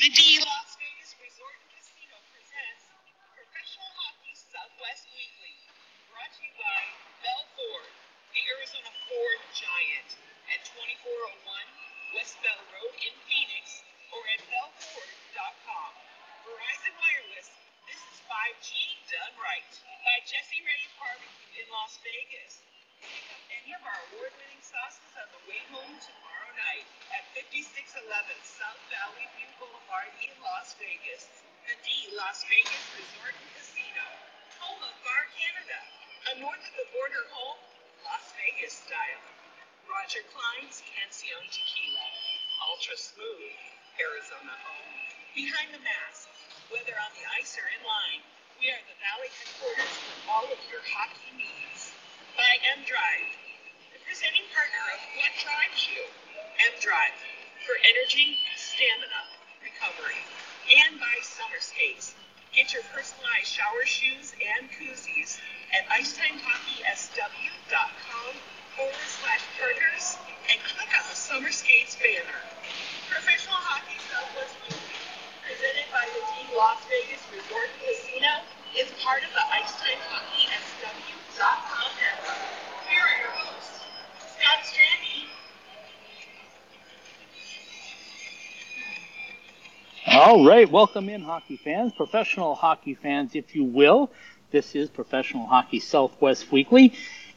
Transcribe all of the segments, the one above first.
The D Las Vegas Resort and Casino presents Professional Hockey Southwest Weekly, brought to you by Bell Ford, the Arizona Ford Giant, at 2401 West Bell Road in Phoenix, or at bellford.com. Verizon Wireless, this is 5G done right. By Jesse Ready Barbecue in Las Vegas. Any of our award-winning sauces on the way home tomorrow night at 5611 South Valley View Boulevard in Las Vegas. The D Las Vegas Resort and Casino, home of Bar Canada, a north of the border home, Las Vegas style. Roger Klein's Cancion Tequila, ultra smooth, Arizona home. Behind the mask, whether on the ice or in line, we are the Valley headquarters for all of your hockey needs. By M Drive, the presenting partner of What Drives You, M Drive, for energy, stamina, recovery. And by Summer Skates. Get your personalized shower shoes and koozies at IcetimeHockeySW.com forward slash partners and click on the Summer Skates banner. Professional Hockey Southwest presented by the D Las Vegas Resort Casino, is part of the IcetimeHockeySW.com network. All right, welcome in, hockey fans, professional hockey fans, if you will. This is Professional Hockey Southwest Weekly,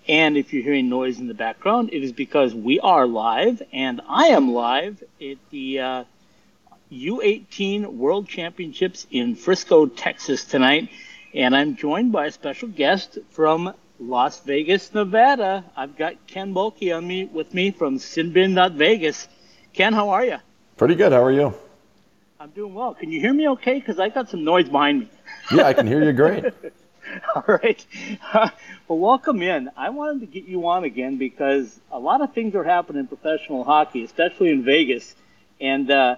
and if you're hearing noise in the background, it is because we are live, and I am live at the uh, U18 World Championships in Frisco, Texas tonight, and I'm joined by a special guest from Las Vegas, Nevada. I've got Ken Boehlke on me with me from Sinbin.Vegas. Ken, how are you? Pretty good. How are you? I'm doing well. Can you hear me okay? Because I got some noise behind me. Yeah, I can hear you great. All right. well, welcome in. I wanted to get you on again because a lot of things are happening in professional hockey, especially in Vegas. And uh,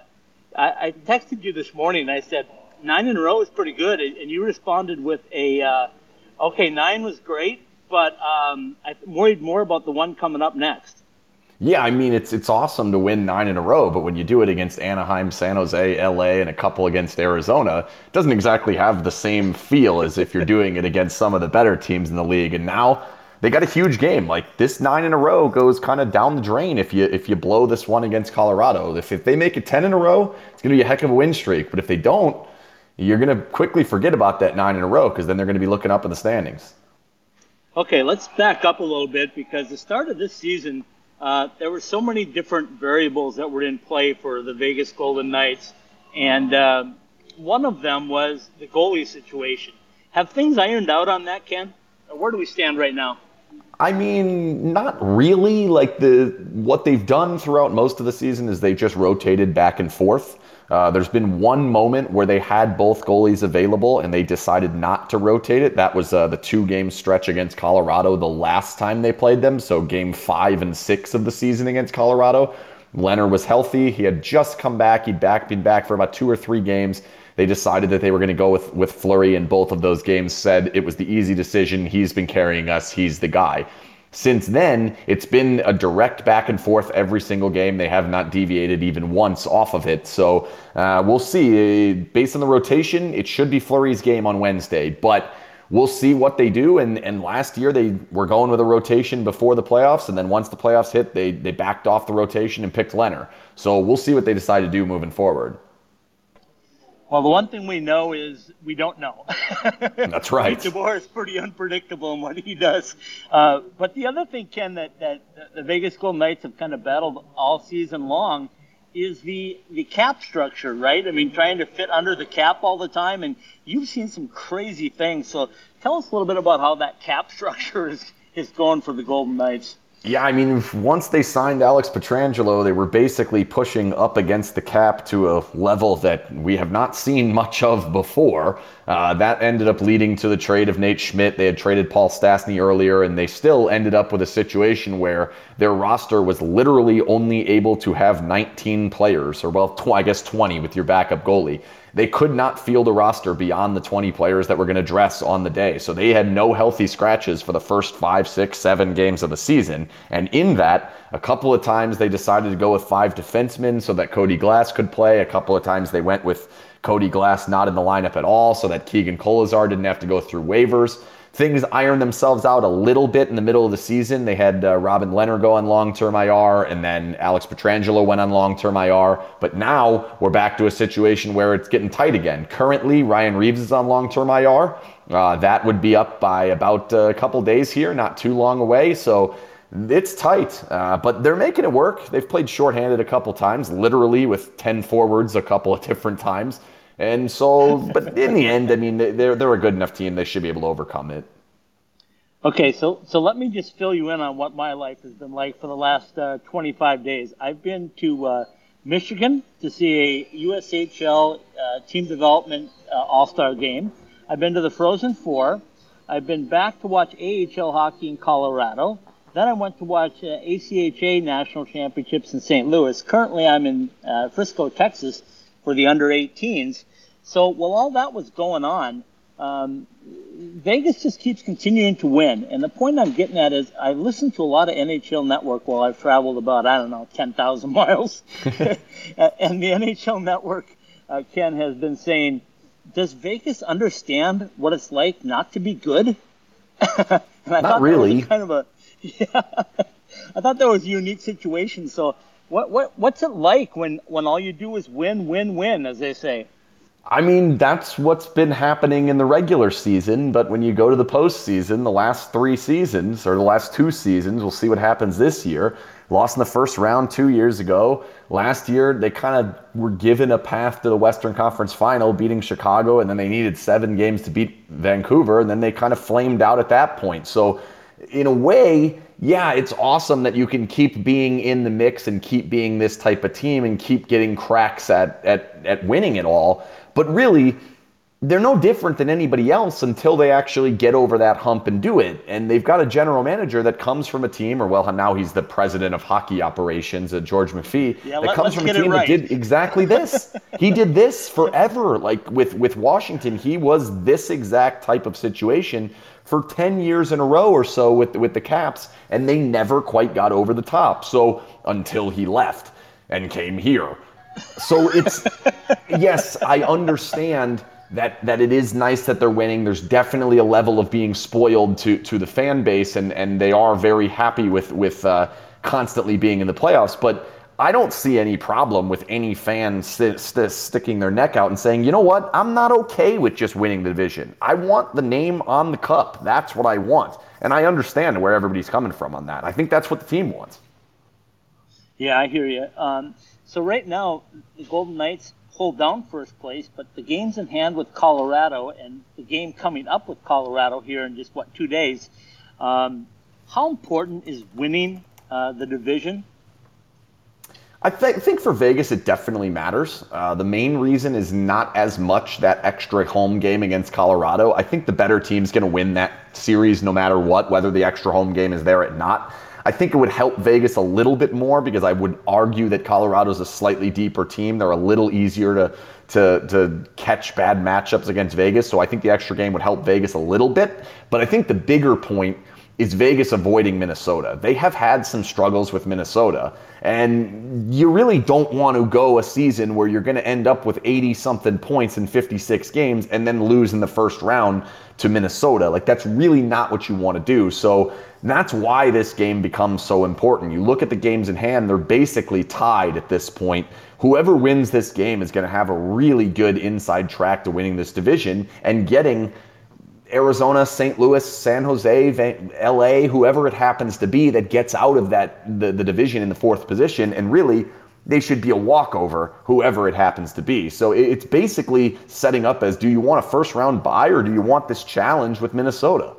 I, I texted you this morning. And I said nine in a row is pretty good, and you responded with a uh, okay, nine was great, but um, I'm worried more about the one coming up next. Yeah, I mean it's it's awesome to win nine in a row, but when you do it against Anaheim, San Jose, LA, and a couple against Arizona, it doesn't exactly have the same feel as if you're doing it against some of the better teams in the league. And now they got a huge game. Like this nine in a row goes kind of down the drain if you if you blow this one against Colorado. If if they make it ten in a row, it's gonna be a heck of a win streak. But if they don't, you're gonna quickly forget about that nine in a row because then they're gonna be looking up in the standings. Okay, let's back up a little bit because the start of this season uh, there were so many different variables that were in play for the Vegas Golden Knights, and uh, one of them was the goalie situation. Have things ironed out on that, Ken? Or where do we stand right now? I mean, not really. Like the what they've done throughout most of the season is they've just rotated back and forth. Uh, there's been one moment where they had both goalies available and they decided not to rotate it. That was uh, the two game stretch against Colorado the last time they played them. So, game five and six of the season against Colorado. Lehner was healthy. He had just come back. He'd back, been back for about two or three games. They decided that they were going to go with, with Fleury in both of those games, said it was the easy decision. He's been carrying us. He's the guy. Since then, it's been a direct back and forth every single game. They have not deviated even once off of it. So uh, we'll see. Based on the rotation, it should be Fleury's game on Wednesday, but we'll see what they do. And, and last year, they were going with a rotation before the playoffs. And then once the playoffs hit, they, they backed off the rotation and picked Lehner. So we'll see what they decide to do moving forward. Well, the one thing we know is we don't know. That's right. DeBoer is pretty unpredictable in what he does. Uh, but the other thing, Ken, that, that the Vegas Golden Knights have kind of battled all season long is the the cap structure, right? I mean, trying to fit under the cap all the time, and you've seen some crazy things. So tell us a little bit about how that cap structure is is going for the Golden Knights. Yeah, I mean, once they signed Alex Pietrangelo, they were basically pushing up against the cap to a level that we have not seen much of before. Uh, that ended up leading to the trade of Nate Schmidt. They had traded Paul Stastny earlier, and they still ended up with a situation where their roster was literally only able to have 19 players, or well, tw- I guess 20 with your backup goalie. They could not field a roster beyond the 20 players that were going to dress on the day. So they had no healthy scratches for the first five, six, seven games of the season. And in that, a couple of times they decided to go with five defensemen so that Cody Glass could play. A couple of times they went with Cody Glass not in the lineup at all so that Keegan Kolesar didn't have to go through waivers things iron themselves out a little bit in the middle of the season. They had uh, Robin Lehner go on long term IR, and then Alex Pietrangelo went on long term IR. But now we're back to a situation where it's getting tight again. Currently, Ryan Reaves is on long term IR. Uh, that would be up by about a couple days here, not too long away. So it's tight, uh, but they're making it work. They've played shorthanded a couple times, literally with 10 forwards a couple of different times. And so, but in the end, I mean, they're they're a good enough team. They should be able to overcome it. Okay, so so let me just fill you in on what my life has been like for the last uh, 25 days. I've been to uh, Michigan to see a USHL uh, team development uh, All Star game. I've been to the Frozen Four. I've been back to watch AHL hockey in Colorado. Then I went to watch ACHA uh, National Championships in St. Louis. Currently, I'm in uh, Frisco, Texas for the under 18s. So while all that was going on, um, Vegas just keeps continuing to win. And the point I'm getting at is I've listened to a lot of NHL Network while I've traveled about, I don't know, 10,000 miles. and the NHL Network, uh, Ken, has been saying, does Vegas understand what it's like not to be good? not really. kind of a, yeah, I thought that was a unique situation. So what what what's it like when when all you do is win, win, win, as they say? I mean, that's what's been happening in the regular season, but when you go to the postseason, the last three seasons or the last two seasons, we'll see what happens this year. Lost in the first round two years ago. Last year, they kind of were given a path to the Western Conference final, beating Chicago, and then they needed seven games to beat Vancouver, and then they kind of flamed out at that point. So, in a way, yeah, it's awesome that you can keep being in the mix and keep being this type of team and keep getting cracks at, at, at winning it all. But really, they're no different than anybody else until they actually get over that hump and do it. And they've got a general manager that comes from a team, or well, now he's the president of hockey operations at George McPhee. Yeah, that let, comes from a team right. that did exactly this. he did this forever. Like with with Washington, he was this exact type of situation for 10 years in a row or so with, with the Caps, and they never quite got over the top. So until he left and came here. So it's, yes, I understand that that it is nice that they're winning. There's definitely a level of being spoiled to to the fan base, and and they are very happy with with uh, constantly being in the playoffs. But I don't see any problem with any fan st- st- sticking their neck out and saying, you know what, I'm not okay with just winning the division. I want the name on the cup. That's what I want. And I understand where everybody's coming from on that. I think that's what the team wants. Yeah, I hear you. Um, so right now, the Golden Knights hold down first place, but the game's in hand with Colorado and the game coming up with Colorado here in just, what, two days. Um, how important is winning uh, the division I th- think for Vegas, it definitely matters. Uh, the main reason is not as much that extra home game against Colorado. I think the better team's going to win that series no matter what, whether the extra home game is there or not. I think it would help Vegas a little bit more because I would argue that Colorado's a slightly deeper team. They're a little easier to to to catch bad matchups against Vegas. So I think the extra game would help Vegas a little bit. But I think the bigger point is Vegas avoiding Minnesota. They have had some struggles with Minnesota, and you really don't want to go a season where you're going to end up with 80 something points in 56 games and then lose in the first round to Minnesota. Like, that's really not what you want to do. So, that's why this game becomes so important. You look at the games in hand, they're basically tied at this point. Whoever wins this game is going to have a really good inside track to winning this division and getting Arizona, St. Louis, San Jose, LA, whoever it happens to be that gets out of that the, the division in the fourth position, and really they should be a walkover, whoever it happens to be. So it's basically setting up as do you want a first round bye or do you want this challenge with Minnesota?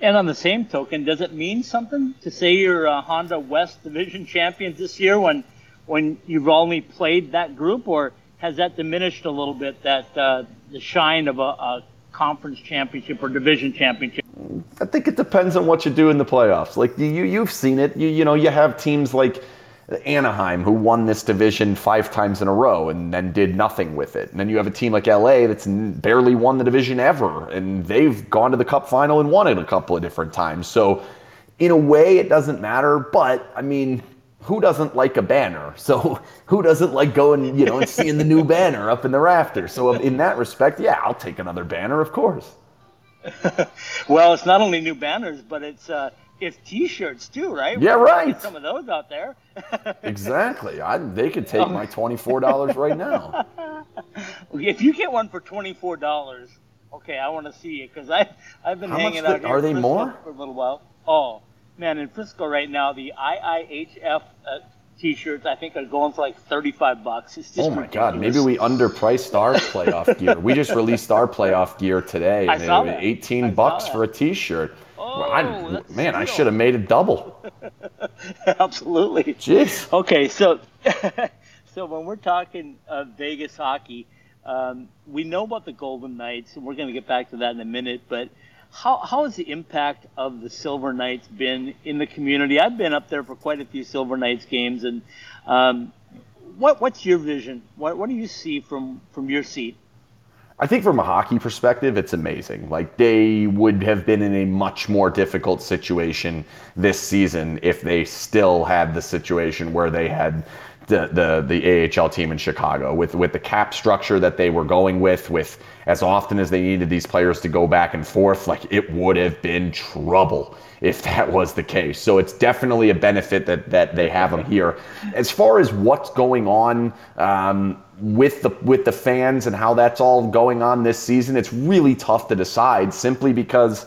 And on the same token, does it mean something to say you're a Honda West Division champions this year when when you've only played that group, or has that diminished a little bit? That uh, the shine of a, a conference championship or division championship? I think it depends on what you do in the playoffs. Like you, you've seen it. You, you know, you have teams like Anaheim, who won this division five times in a row and then did nothing with it. And then you have a team like LA that's barely won the division ever, and they've gone to the cup final and won it a couple of different times. So, in a way, it doesn't matter. But, I mean, who doesn't like a banner? So who doesn't like going, you know, and seeing the new banner up in the rafters? So in that respect, yeah, I'll take another banner, of course. well, it's not only new banners, but it's uh, it's T-shirts too, right? Yeah, right. some of those out there. exactly. I, they could take my twenty-four dollars right now. If you get one for twenty-four dollars, okay, I want to see it because I I've been How hanging out the, here are they more for a little while. Oh man, in Frisco right now, the IIHF uh, T-shirts I think are going for like thirty-five bucks. It's just oh my ridiculous. god, maybe we underpriced our playoff gear. We just released our playoff gear today, I and it was eighteen I bucks for a T-shirt. Oh, Well, I- that's man, I should have made it double. Absolutely. Jeez. Okay, so so when we're talking uh, Vegas hockey, um, we know about the Golden Knights, and we're going to get back to that in a minute. But how how has the impact of the Silver Knights been in the community? I've been up there for quite a few Silver Knights games, and um, what what's your vision? What what do you see from from your seat? I think from a hockey perspective, it's amazing. Like they would have been in a much more difficult situation this season if they still had the situation where they had the, the, the AHL team in Chicago with, with the cap structure that they were going with, with as often as they needed these players to go back and forth, like it would have been trouble if that was the case. So it's definitely a benefit that, that they have them here. As far as what's going on, um, with the with the fans and how that's all going on this season, it's really tough to decide simply because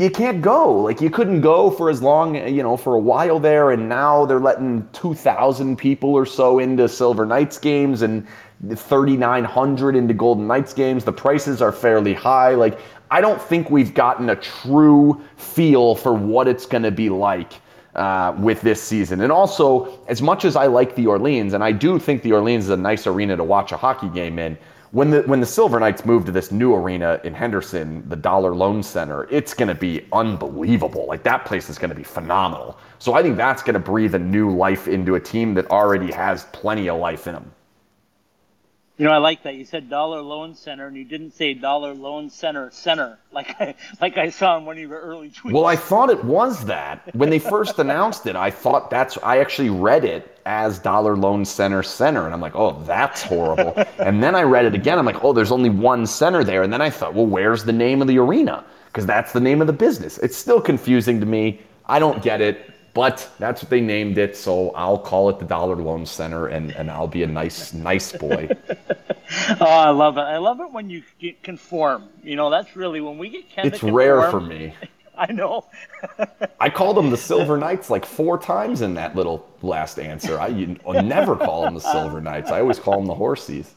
you can't go. Like you couldn't go for as long, you know, for a while there, and now they're letting two thousand people or so into Silver Knights games and thirty nine hundred into Golden Knights games. The prices are fairly high. Like I don't think we've gotten a true feel for what it's going to be like uh, with this season. And also, as much as I like the Orleans, and I do think the Orleans is a nice arena to watch a hockey game in, when the when the Silver Knights move to this new arena in Henderson, the Dollar Loan Center, it's going to be unbelievable. Like that place is going to be phenomenal. So I think that's going to breathe a new life into a team that already has plenty of life in them. You know, I like that you said Dollar Loan Center, and you didn't say Dollar Loan Center Center like I, like I saw in one of your early tweets. Well, I thought it was that. When they first announced it, I thought that's I actually read it as Dollar Loan Center Center and I'm like, "Oh, that's horrible." and then I read it again. I'm like, "Oh, there's only one center there." And then I thought, "Well, where's the name of the arena?" Because that's the name of the business. It's still confusing to me. I don't get it, but that's what they named it, so I'll call it the Dollar Loan Center and and I'll be a nice nice boy. Oh, I love it. I love it when you get conform. You know, that's really when we get Ken it's rare for me. I know. I called them the Silver Knights like four times in that little last answer. I you, never call them the Silver Knights. I always call them the Horsies.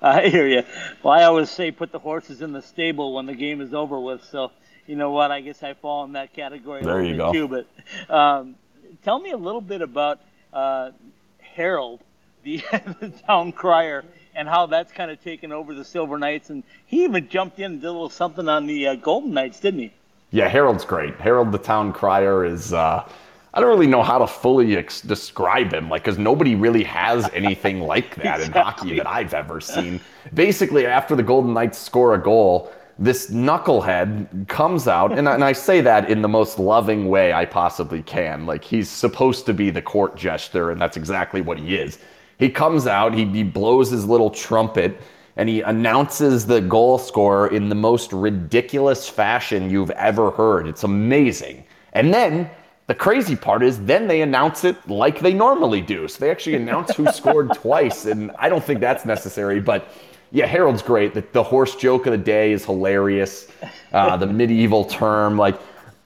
I hear you. Well, I always say put the horses in the stable when the game is over with. So, you know what? I guess I fall in that category. There you go. Too, but um, tell me a little bit about uh, Harold, the, the town crier, and how that's kind of taken over the Silver Knights. And he even jumped in and did a little something on the uh, Golden Knights, didn't he? Yeah, Harold's great. Harold the Town Crier is. Uh, I don't really know how to fully ex- describe him, like, because nobody really has anything like that in hockey that I've ever seen. Basically, after the Golden Knights score a goal, this knucklehead comes out, and I, and I say that in the most loving way I possibly can. Like, he's supposed to be the court jester, and that's exactly what he is. He comes out, he, he blows his little trumpet, and he announces the goal scorer in the most ridiculous fashion you've ever heard. It's amazing. And then the crazy part is, then they announce it like they normally do. So they actually announce who scored twice, and I don't think that's necessary. But yeah, Harold's great. The, the horse joke of the day is hilarious. Uh, the medieval term, like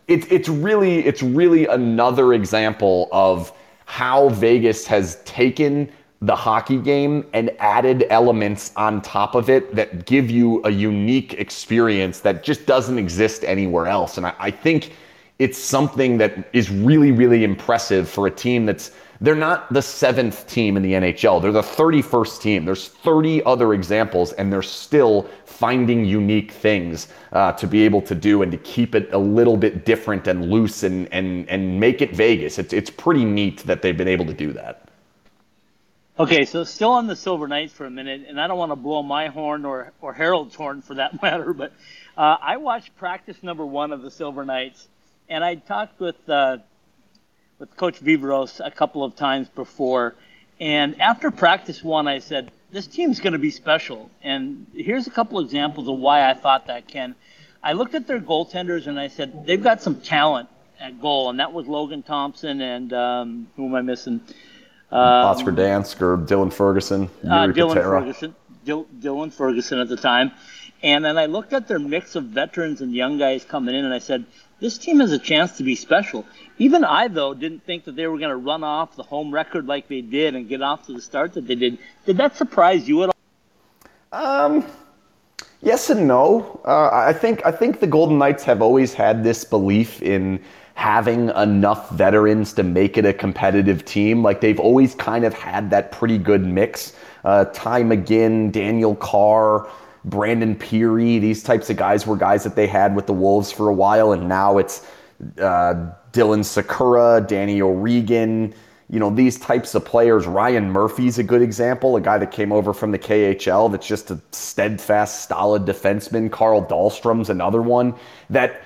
it's it's really it's really another example of how Vegas has taken the hockey game and added elements on top of it that give you a unique experience that just doesn't exist anywhere else. And I, I think it's something that is really, really impressive for a team that's they're not the seventh team in the NHL. They're the 31st team. There's 30 other examples, and they're still finding unique things uh, to be able to do and to keep it a little bit different and loose and and and make it Vegas. It's it's pretty neat that they've been able to do that. Okay, so still on the Silver Knights for a minute, and I don't want to blow my horn or or Harold's horn for that matter, but uh, I watched practice number one of the Silver Knights, and I talked with. Uh, with Coach Viveiros a couple of times before. And after practice one, I said, this team's going to be special. And here's a couple examples of why I thought that, Ken. I looked at their goaltenders and I said, they've got some talent at goal. And that was Logan Thompson and um, who am I missing? Um, Oscar Dansk or Dylan Ferguson. Uh, Dylan Patera. Ferguson. Dil- Dylan Ferguson at the time. And then I looked at their mix of veterans and young guys coming in and I said, this team has a chance to be special. Even I, though, didn't think that they were going to run off the home record like they did and get off to the start that they did. Did that surprise you at all? Um, yes and no. Uh, I think I think the Golden Knights have always had this belief in having enough veterans to make it a competitive team. Like they've always kind of had that pretty good mix. Uh, Tye McGinn, Daniel Carr. Brandon Pirri, these types of guys were guys that they had with the Wolves for a while, and now it's uh, Dylan Sikura, Danny O'Regan, you know, these types of players. Ryan Murphy's a good example, a guy that came over from the KHL that's just a steadfast, solid defenseman. Carl Dahlstrom's another one that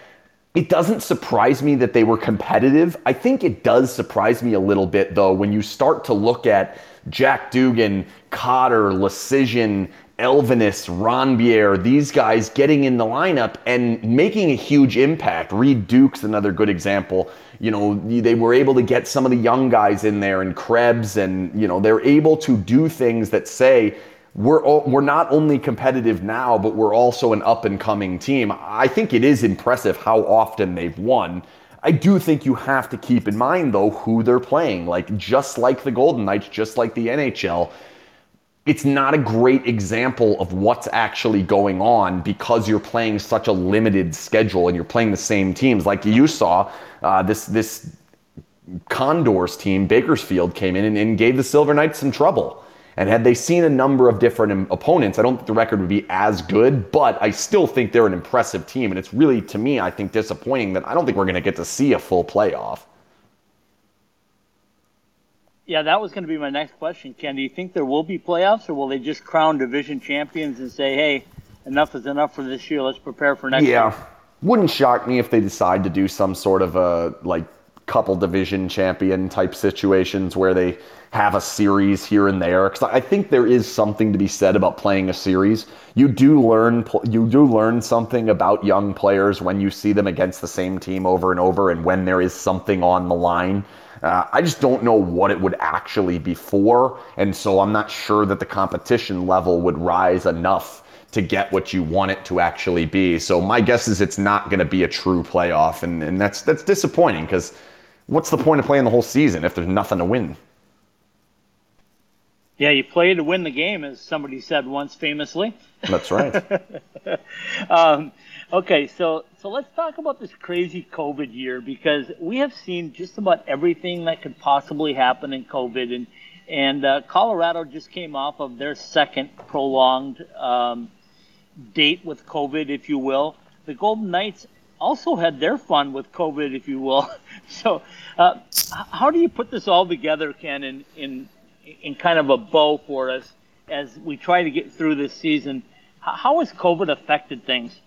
it doesn't surprise me that they were competitive. I think it does surprise me a little bit, though, when you start to look at Jack Dugan, Cotter, Leschyshyn, Elvenes, Rondbjerg, these guys getting in the lineup and making a huge impact. Reid Duke's another good example. You know, they were able to get some of the young guys in there and Krebs, and, you know, they're able to do things that say, we're, we're not only competitive now, but we're also an up and coming team. I think it is impressive how often they've won. I do think you have to keep in mind, though, who they're playing. Like, just like the Golden Knights, just like the NHL, it's not a great example of what's actually going on because you're playing such a limited schedule and you're playing the same teams. Like you saw, uh, this this Condors team, Bakersfield came in and, and, gave the Silver Knights some trouble. And had they seen a number of different opponents, I don't think the record would be as good, but I still think they're an impressive team. And it's really, to me, I think disappointing that I don't think we're going to get to see a full playoff. Yeah, that was going to be my next question, Ken. Do you think there will be playoffs, or will they just crown division champions and say, "Hey, enough is enough for this year. Let's prepare for next." Yeah, year? wouldn't shock me if they decide to do some sort of a like couple division champion type situations where they have a series here and there because I think there is something to be said about playing a series. You do learn you do learn something about young players when you see them against the same team over and over and when there is something on the line. Uh, I just don't know what it would actually be for. And so I'm not sure that the competition level would rise enough to get what you want it to actually be. So my guess is it's not going to be a true playoff. And, and that's, that's disappointing because what's the point of playing the whole season if there's nothing to win? Yeah, you play to win the game, as somebody said once famously. That's right. um, Okay, so so let's talk about this crazy COVID year because we have seen just about everything that could possibly happen in COVID, and and uh, Colorado just came off of their second prolonged um, date with COVID, if you will. The Golden Knights also had their fun with COVID, if you will. so, uh, how do you put this all together, Ken, in in in kind of a bow for us as we try to get through this season? How has COVID affected things?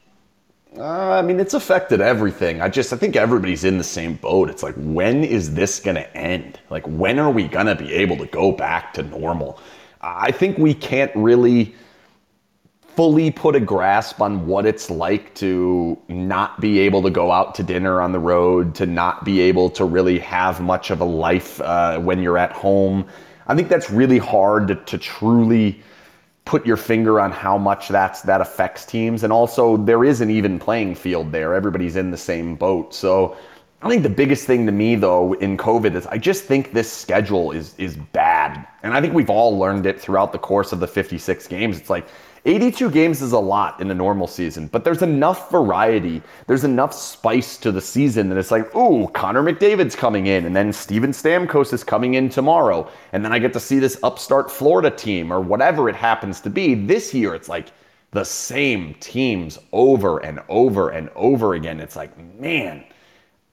Uh, I mean, it's affected everything. I just, I think everybody's in the same boat. It's like, when is this going to end? Like, when are we going to be able to go back to normal? I think we can't really fully put a grasp on what it's like to not be able to go out to dinner on the road, to not be able to really have much of a life uh, when you're at home. I think that's really hard to, to truly put your finger on how much that's that affects teams. And also there is an even playing field there. Everybody's in the same boat. So i think the biggest thing to me though in covid is i just think this schedule is is bad. And i think we've all learned it throughout the course of the 56 games. It's like 82 games is a lot in a normal season, but there's enough variety. There's enough spice to the season that it's like, ooh, Connor McDavid's coming in, and then Steven Stamkos is coming in tomorrow, and then I get to see this upstart Florida team or whatever it happens to be. This year, it's like the same teams over and over and over again. It's like, man,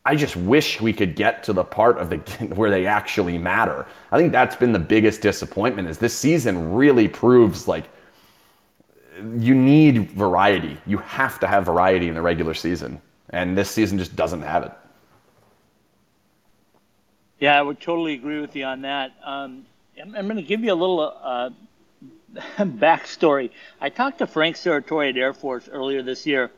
I just wish we could get to the part of the where they actually matter. I think that's been the biggest disappointment is this season really proves like you need variety. You have to have variety in the regular season, and this season just doesn't have it. Yeah, I would totally agree with you on that. Um, I'm, I'm going to give you a little uh, backstory. I talked to Frank Serratore at Air Force earlier this year,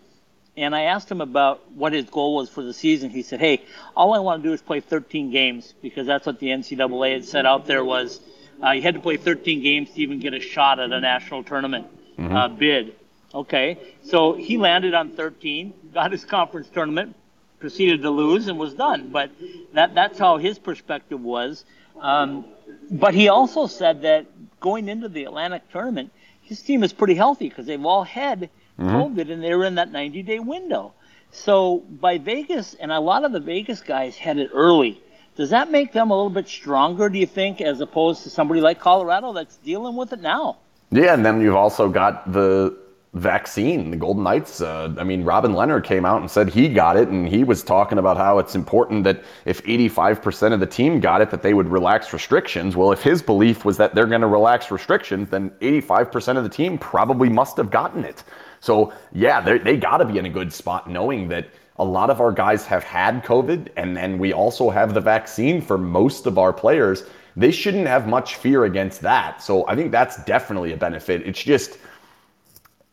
and I asked him about what his goal was for the season. He said, "Hey, all I want to do is play 13 games because that's what the NCAA had set out there was uh, you had to play 13 games to even get a shot at a national tournament." Mm-hmm. uh, bid. Okay, so he landed on 13, got his conference tournament, proceeded to lose, and was done. But that that's how his perspective was. Um, but he also said that going into the Atlantic tournament, his team is pretty healthy because they've all had mm-hmm. COVID and they were in that 90 day window. So by Vegas, and a lot of the Vegas guys had it early. Does that make them a little bit stronger, do you think, as opposed to somebody like Colorado that's dealing with it now? Yeah, and then you've also got the vaccine. The Golden Knights, uh, I mean, Robin Lehner came out and said he got it, and he was talking about how it's important that if 85% of the team got it, that they would relax restrictions. Well, if his belief was that they're going to relax restrictions, then 85% of the team probably must have gotten it. So, yeah, they got to be in a good spot knowing that a lot of our guys have had COVID, and then we also have the vaccine for most of our players they shouldn't have much fear against that. So I think that's definitely a benefit. It's just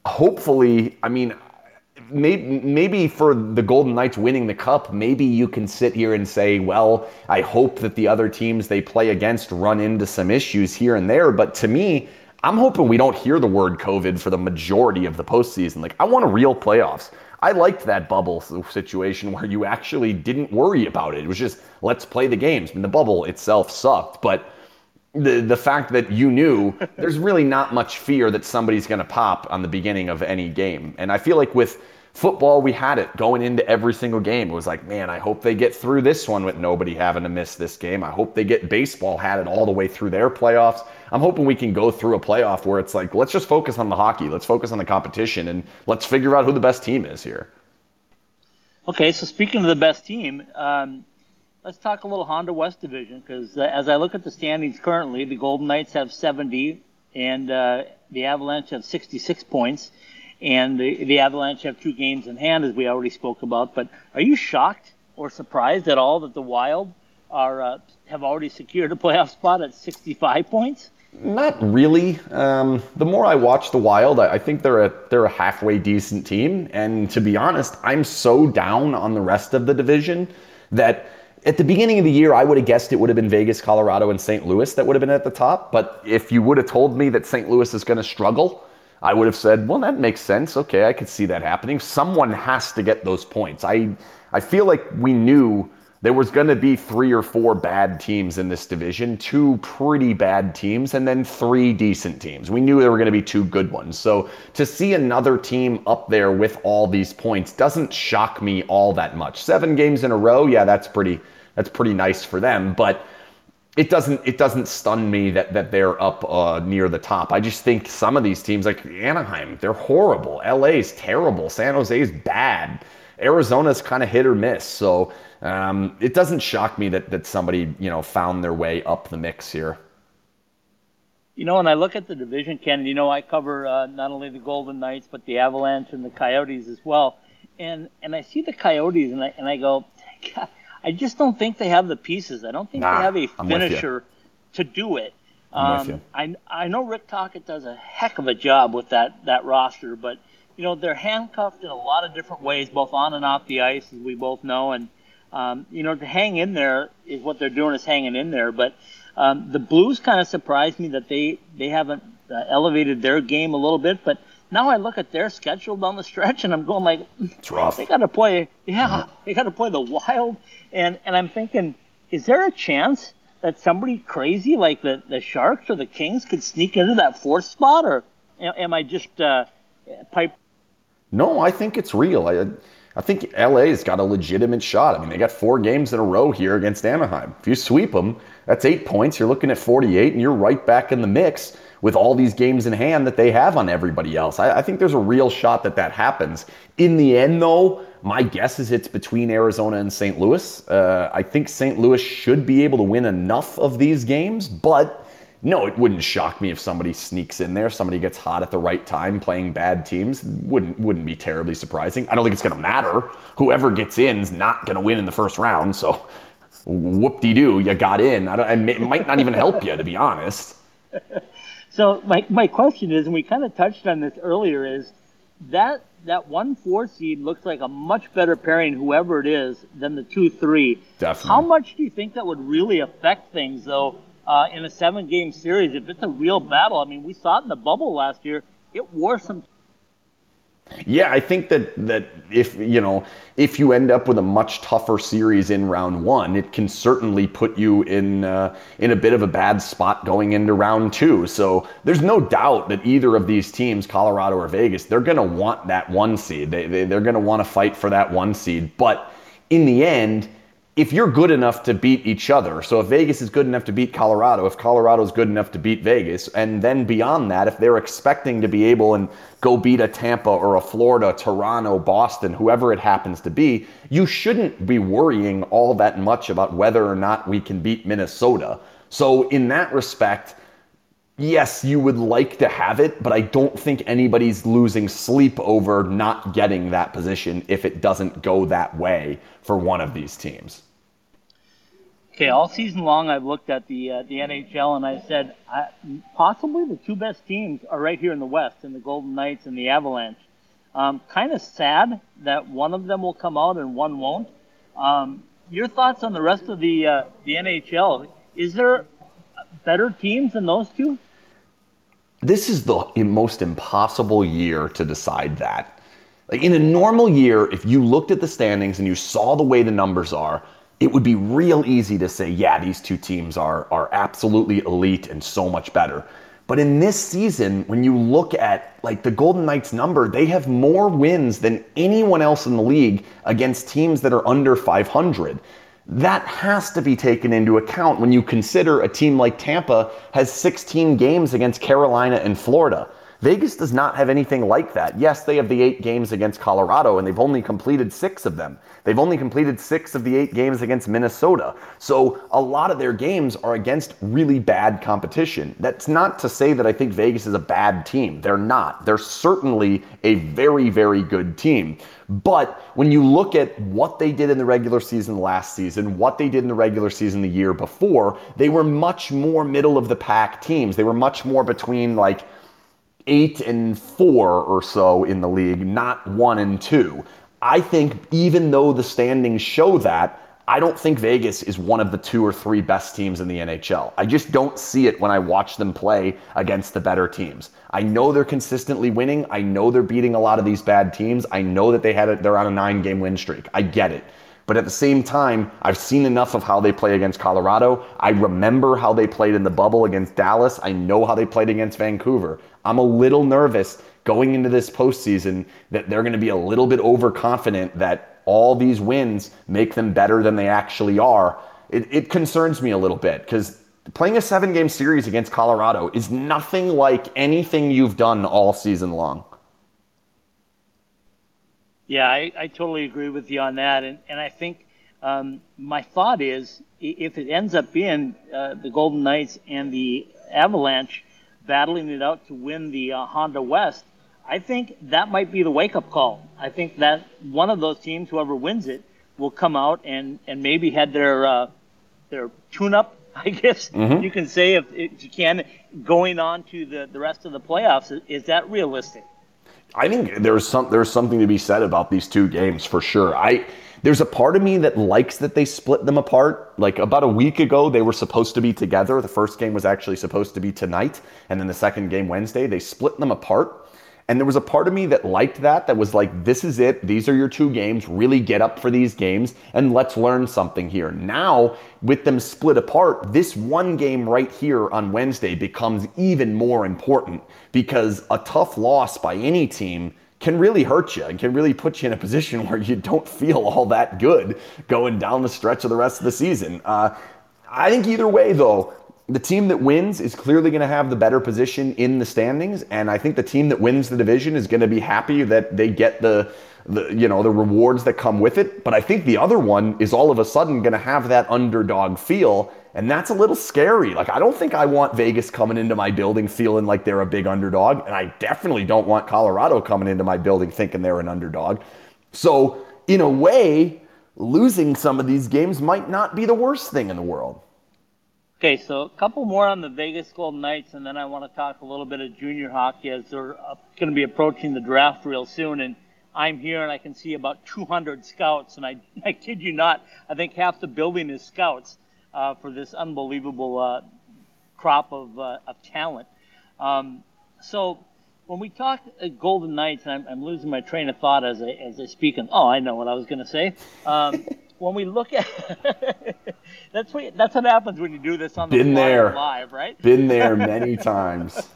hopefully, I mean, maybe, maybe for the Golden Knights winning the cup, maybe you can sit here and say, well, I hope that the other teams they play against run into some issues here and there. But to me, I'm hoping we don't hear the word COVID for the majority of the postseason. Like, I want a real playoffs. I liked that bubble situation where you actually didn't worry about it. It was just let's play the games. I mean, the bubble itself sucked, but the the fact that you knew there's really not much fear that somebody's going to pop on the beginning of any game. And I feel like with football we had it going into every single game. It was like, man, I hope they get through this one with nobody having to miss this game. I hope they get baseball had it all the way through their playoffs. I'm hoping we can go through a playoff where it's like, let's just focus on the hockey, let's focus on the competition, and let's figure out who the best team is here. Okay, so speaking of the best team, um, let's talk a little Honda West Division because uh, as I look at the standings currently, the Golden Knights have 70 and uh, the Avalanche have 66 points, and the, the Avalanche have two games in hand, as we already spoke about. But are you shocked or surprised at all that the Wild are uh, have already secured a playoff spot at 65 points? Not really. Um, the more I watch the Wild, I, I think they're a they're a halfway decent team. And to be honest, I'm so down on the rest of the division that at the beginning of the year, I would have guessed it would have been Vegas, Colorado, and St. Louis that would have been at the top. But if you would have told me that St. Louis is going to struggle, I would have said, well, that makes sense. Okay, I could see that happening. Someone has to get those points. I I feel like we knew there was going to be three or four bad teams in this division, two pretty bad teams, and then three decent teams. We knew there were going to be two good ones. So to see another team up there with all these points doesn't shock me all that much. Seven games in a row, yeah, that's pretty that's pretty nice for them, but it doesn't it doesn't stun me that that they're up uh, near the top. I just think some of these teams like Anaheim, they're horrible. LA's terrible. San Jose's bad. Arizona's kind of hit or miss. So um, it doesn't shock me that that somebody you know found their way up the mix here. You know, when I look at the division, Ken, you know, I cover uh, not only the Golden Knights but the Avalanche and the Coyotes as well, and and I see the Coyotes and I and I go, I just don't think they have the pieces. I don't think nah, they have a finisher to do it. Um, I I know Rick Tocchet does a heck of a job with that that roster, but you know they're handcuffed in a lot of different ways, both on and off the ice, as we both know, and um, you know, to hang in there is what they're doing is hanging in there. But um, the Blues kind of surprised me that they they haven't uh, elevated their game a little bit. But now I look at their schedule down the stretch and I'm going like, it's rough. They got to play, yeah, mm-hmm. they got to play the Wild, and and I'm thinking, is there a chance that somebody crazy like the the Sharks or the Kings could sneak into that fourth spot, or am I just uh, pipe? No, I think it's real. I, I think LA's got a legitimate shot. I mean, they got four games in a row here against Anaheim. If you sweep them, that's eight points. You're looking at 48, and you're right back in the mix with all these games in hand that they have on everybody else. I, I think there's a real shot that that happens. In the end, though, my guess is it's between Arizona and St. Louis. Uh, I think St. Louis should be able to win enough of these games, but no, it wouldn't shock me if somebody sneaks in there, somebody gets hot at the right time playing bad teams. Wouldn't wouldn't be terribly surprising. I don't think it's going to matter. Whoever gets in is not going to win in the first round. So, whoop de doo, you got in. I don't, it might not even help you, to be honest. So my my question is, and we kind of touched on this earlier, is that that one four seed looks like a much better pairing, whoever it is, than the two three. Definitely. How much do you think that would really affect things, though? Uh, in a seven game series. If it's a real battle, I mean, we saw it in the bubble last year. It wore some. Yeah, I think that that if you know if you end up with a much tougher series in round one, it can certainly put you in uh, in a bit of a bad spot going into round two. So there's no doubt that either of these teams, Colorado or Vegas, they're going to want that one seed. They, they they're going to want to fight for that one seed. But in the end, if you're good enough to beat each other, so if Vegas is good enough to beat Colorado, if Colorado is good enough to beat Vegas, and then beyond that, if they're expecting to be able and go beat a Tampa or a Florida, Toronto, Boston, whoever it happens to be, you shouldn't be worrying all that much about whether or not we can beat Minnesota. So in that respect, yes, you would like to have it, but I don't think anybody's losing sleep over not getting that position if it doesn't go that way for one of these teams. Okay, all season long I've looked at the uh, the NHL and I said I, possibly the two best teams are right here in the West, in the Golden Knights and the Avalanche. Um, kind of sad that one of them will come out and one won't. Um, your thoughts on the rest of the uh, the NHL? Is there better teams than those two? This is the most impossible year to decide that. Like in a normal year, if you looked at the standings and you saw the way the numbers are, it would be real easy to say, yeah, these two teams are, are absolutely elite and so much better. But in this season, when you look at like the Golden Knights number, they have more wins than anyone else in the league against teams that are under 500. That has to be taken into account when you consider a team like Tampa has 16 games against Carolina and Florida. Vegas does not have anything like that. Yes, they have the eight games against Colorado, and they've only completed six of them. They've only completed six of the eight games against Minnesota. So a lot of their games are against really bad competition. That's not to say that I think Vegas is a bad team. They're not. They're certainly a very, very good team. But when you look at what they did in the regular season last season, what they did in the regular season the year before, they were much more middle of the pack teams. They were much more between like eight and four or so in the league, not one and two. I think even though the standings show that, I don't think Vegas is one of the two or three best teams in the NHL. I just don't see it when I watch them play against the better teams. I know they're consistently winning. I know they're beating a lot of these bad teams. I know that they had they're on a nine game win streak. I get it. But at the same time, I've seen enough of how they play against Colorado. I remember how they played in the bubble against Dallas. I know how they played against Vancouver. I'm a little nervous going into this postseason that they're going to be a little bit overconfident that all these wins make them better than they actually are. It, it concerns me a little bit because playing a seven game series against Colorado is nothing like anything you've done all season long. Yeah, I, I totally agree with you on that. And, and I think um, my thought is if it ends up being uh, the Golden Knights and the Avalanche, battling it out to win the uh, Honda West, I think that might be the wake up call. I think that one of those teams, whoever wins it, will come out and, and maybe had their uh, their tune up, I guess mm-hmm. you can say, if, if you can, going on to the, the rest of the playoffs. Is that realistic? I think there's some there's something to be said about these two games for sure. I there's a part of me that likes that they split them apart. Like about a week ago, they were supposed to be together. The first game was actually supposed to be tonight, and then the second game Wednesday. They split them apart. And there was a part of me that liked that, that was like, this is it. These are your two games. Really get up for these games and let's learn something here. Now, with them split apart, this one game right here on Wednesday becomes even more important because a tough loss by any team can really hurt you and can really put you in a position where you don't feel all that good going down the stretch of the rest of the season. Uh, I think either way, though, the team that wins is clearly going to have the better position in the standings, and I think the team that wins the division is going to be happy that they get the, the you know the rewards that come with it. But I think the other one is all of a sudden going to have that underdog feel, and that's a little scary. Like I don't think I want Vegas coming into my building feeling like they're a big underdog, and I definitely don't want Colorado coming into my building thinking they're an underdog. So in a way, losing some of these games might not be the worst thing in the world. Okay, so a couple more on the Vegas Golden Knights, and then I want to talk a little bit of junior hockey as they're going to be approaching the draft real soon. And I'm here and I can see about 200 scouts, and I, I kid you not, I think half the building is scouts uh, for this unbelievable uh, crop of, uh, of talent. Um, so when we talk uh, Golden Knights, and I'm, I'm, losing my train of thought as I, as I speak, and oh, I know what I was going to say. Um, when we look at that's what that's what happens when you do this on the Been there. live, right? Been there many times.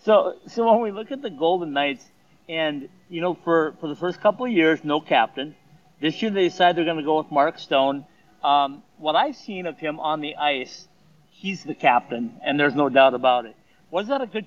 so so when we look at the Golden Knights, and you know, for for the first couple of years, no captain. This year they decide they're going to go with Mark Stone. Um, what I've seen of him on the ice, he's the captain, and there's no doubt about it. Was that a good?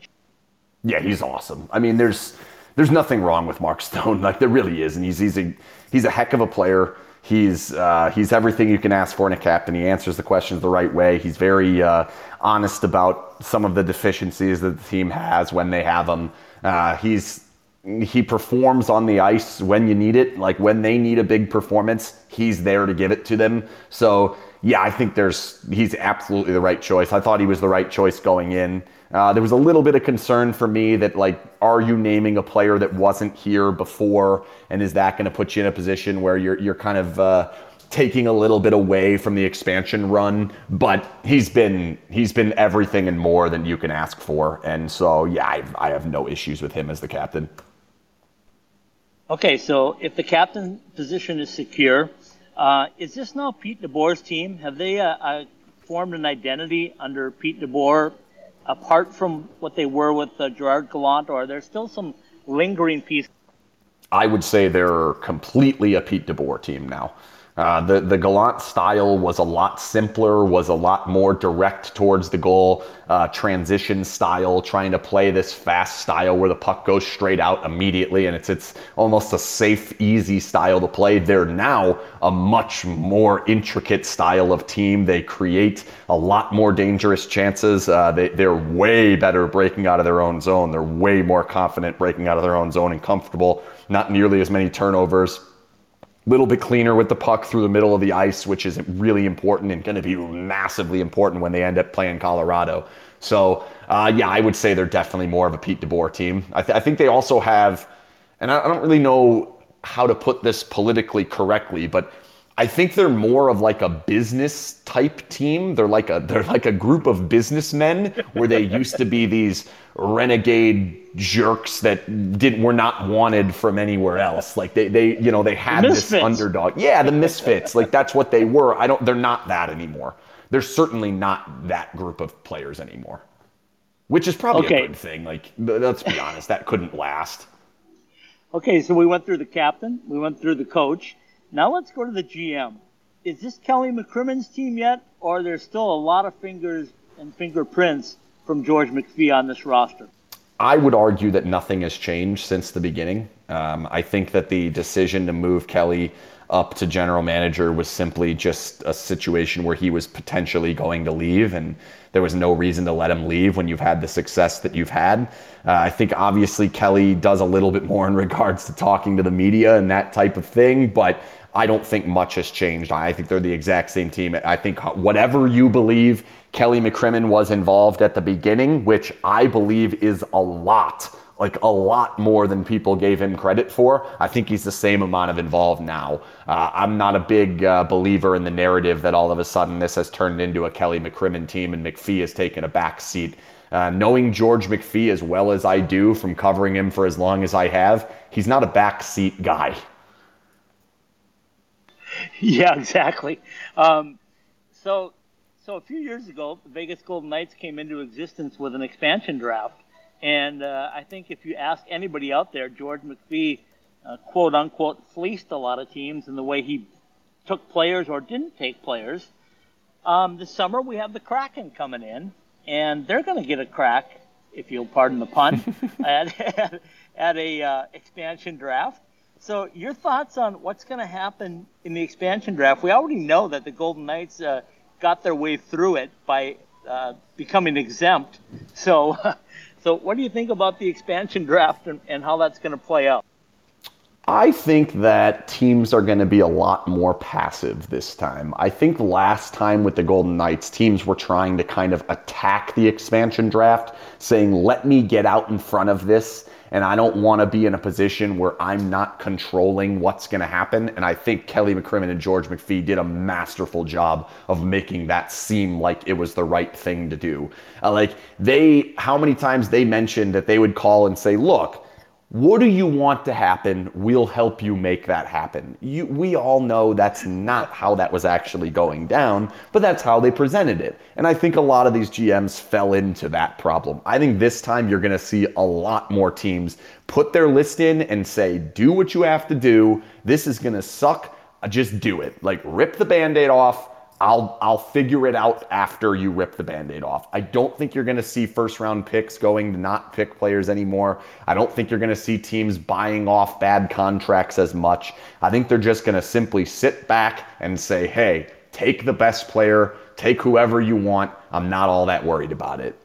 Yeah, he's awesome. I mean, there's there's nothing wrong with Mark Stone. Like there really is, and he's he's a he's a heck of a player. He's uh, he's everything you can ask for in a captain. He answers the questions the right way. He's very uh, honest about some of the deficiencies that the team has when they have them. Uh, he's he performs on the ice when you need it. Like when they need a big performance, he's there to give it to them. So yeah, I think there's he's absolutely the right choice. I thought he was the right choice going in. Uh, there was a little bit of concern for me that like, are you naming a player that wasn't here before, and is that going to put you in a position where you're you're kind of uh, taking a little bit away from the expansion run? But he's been he's been everything and more than you can ask for, and so yeah, I, I have no issues with him as the captain. Okay, so if the captain position is secure, uh, is this now Pete DeBoer's team? Have they uh, uh formed an identity under Pete DeBoer apart from what they were with uh, Gerard Gallant, or are there still some lingering pieces? I would say they're completely a Pete DeBoer team now. Uh, the the Gallant style was a lot simpler, was a lot more direct towards the goal. Uh, transition style, trying to play this fast style where the puck goes straight out immediately, and it's it's almost a safe, easy style to play. They're now a much more intricate style of team. They create a lot more dangerous chances. Uh, they they're way better breaking out of their own zone. They're way more confident breaking out of their own zone and comfortable. Not nearly as many turnovers little bit cleaner with the puck through the middle of the ice, which is really important and going to be massively important when they end up playing Colorado. So, uh, yeah, I would say they're definitely more of a Pete DeBoer team. I, th- I think they also have, and I, I don't really know how to put this politically correctly, but I think they're more of like a business type team. They're like a they're like a group of businessmen where they used to be these renegade jerks that didn't were not wanted from anywhere else. Like they they you know they had this underdog. Yeah, the misfits. like that's what they were. I don't. They're not that anymore. They're certainly not that group of players anymore. Which is probably okay. a good thing. Like let's be honest, that couldn't last. Okay, so we went through the captain, we went through the coach now let's go to the GM. Is this Kelly McCrimmon's team yet, or are there still a lot of fingers and fingerprints from George McPhee on this roster? I would argue that nothing has changed since the beginning. Um, I think that the decision to move Kelly up to general manager was simply just a situation where he was potentially going to leave, and there was no reason to let him leave when you've had the success that you've had. Uh, I think obviously Kelly does a little bit more in regards to talking to the media and that type of thing, but I don't think much has changed. I think they're the exact same team. I think whatever you believe Kelly McCrimmon was involved at the beginning, which I believe is a lot, like a lot more than people gave him credit for. I think he's the same amount of involved now. Uh, I'm not a big uh, believer in the narrative that all of a sudden this has turned into a Kelly McCrimmon team and McPhee has taken a back seat. Uh, knowing George McPhee as well as I do from covering him for as long as I have, he's not a backseat guy. Yeah, exactly. Um, so, so a few years ago, the Vegas Golden Knights came into existence with an expansion draft, and uh, I think if you ask anybody out there, George McPhee, uh, quote unquote, fleeced a lot of teams in the way he took players or didn't take players. Um, this summer we have the Kraken coming in, and they're going to get a crack, if you'll pardon the pun, at, at, at a uh, expansion draft. So your thoughts on what's going to happen in the expansion draft? We already know that the Golden Knights uh, got their way through it by uh, becoming exempt. So, so what do you think about the expansion draft and, and how that's going to play out? I think that teams are going to be a lot more passive this time. I think last time with the Golden Knights, teams were trying to kind of attack the expansion draft, saying, let me get out in front of this. And I don't want to be in a position where I'm not controlling what's going to happen. And I think Kelly McCrimmon and George McPhee did a masterful job of making that seem like it was the right thing to do. Uh, like, they, how many times they mentioned that they would call and say, look, what do you want to happen? We'll help you make that happen. You, we all know that's not how that was actually going down, but that's how they presented it. And I think a lot of these GMs fell into that problem. I think this time you're going to see a lot more teams put their list in and say, do what you have to do. This is going to suck. Just do it. Like, rip the band aid off I'll I'll figure it out after you rip the band-aid off. I don't think you're going to see first round picks going to not pick players anymore. I don't think you're going to see teams buying off bad contracts as much. I think they're just going to simply sit back and say, "Hey, take the best player, take whoever you want. I'm not all that worried about it."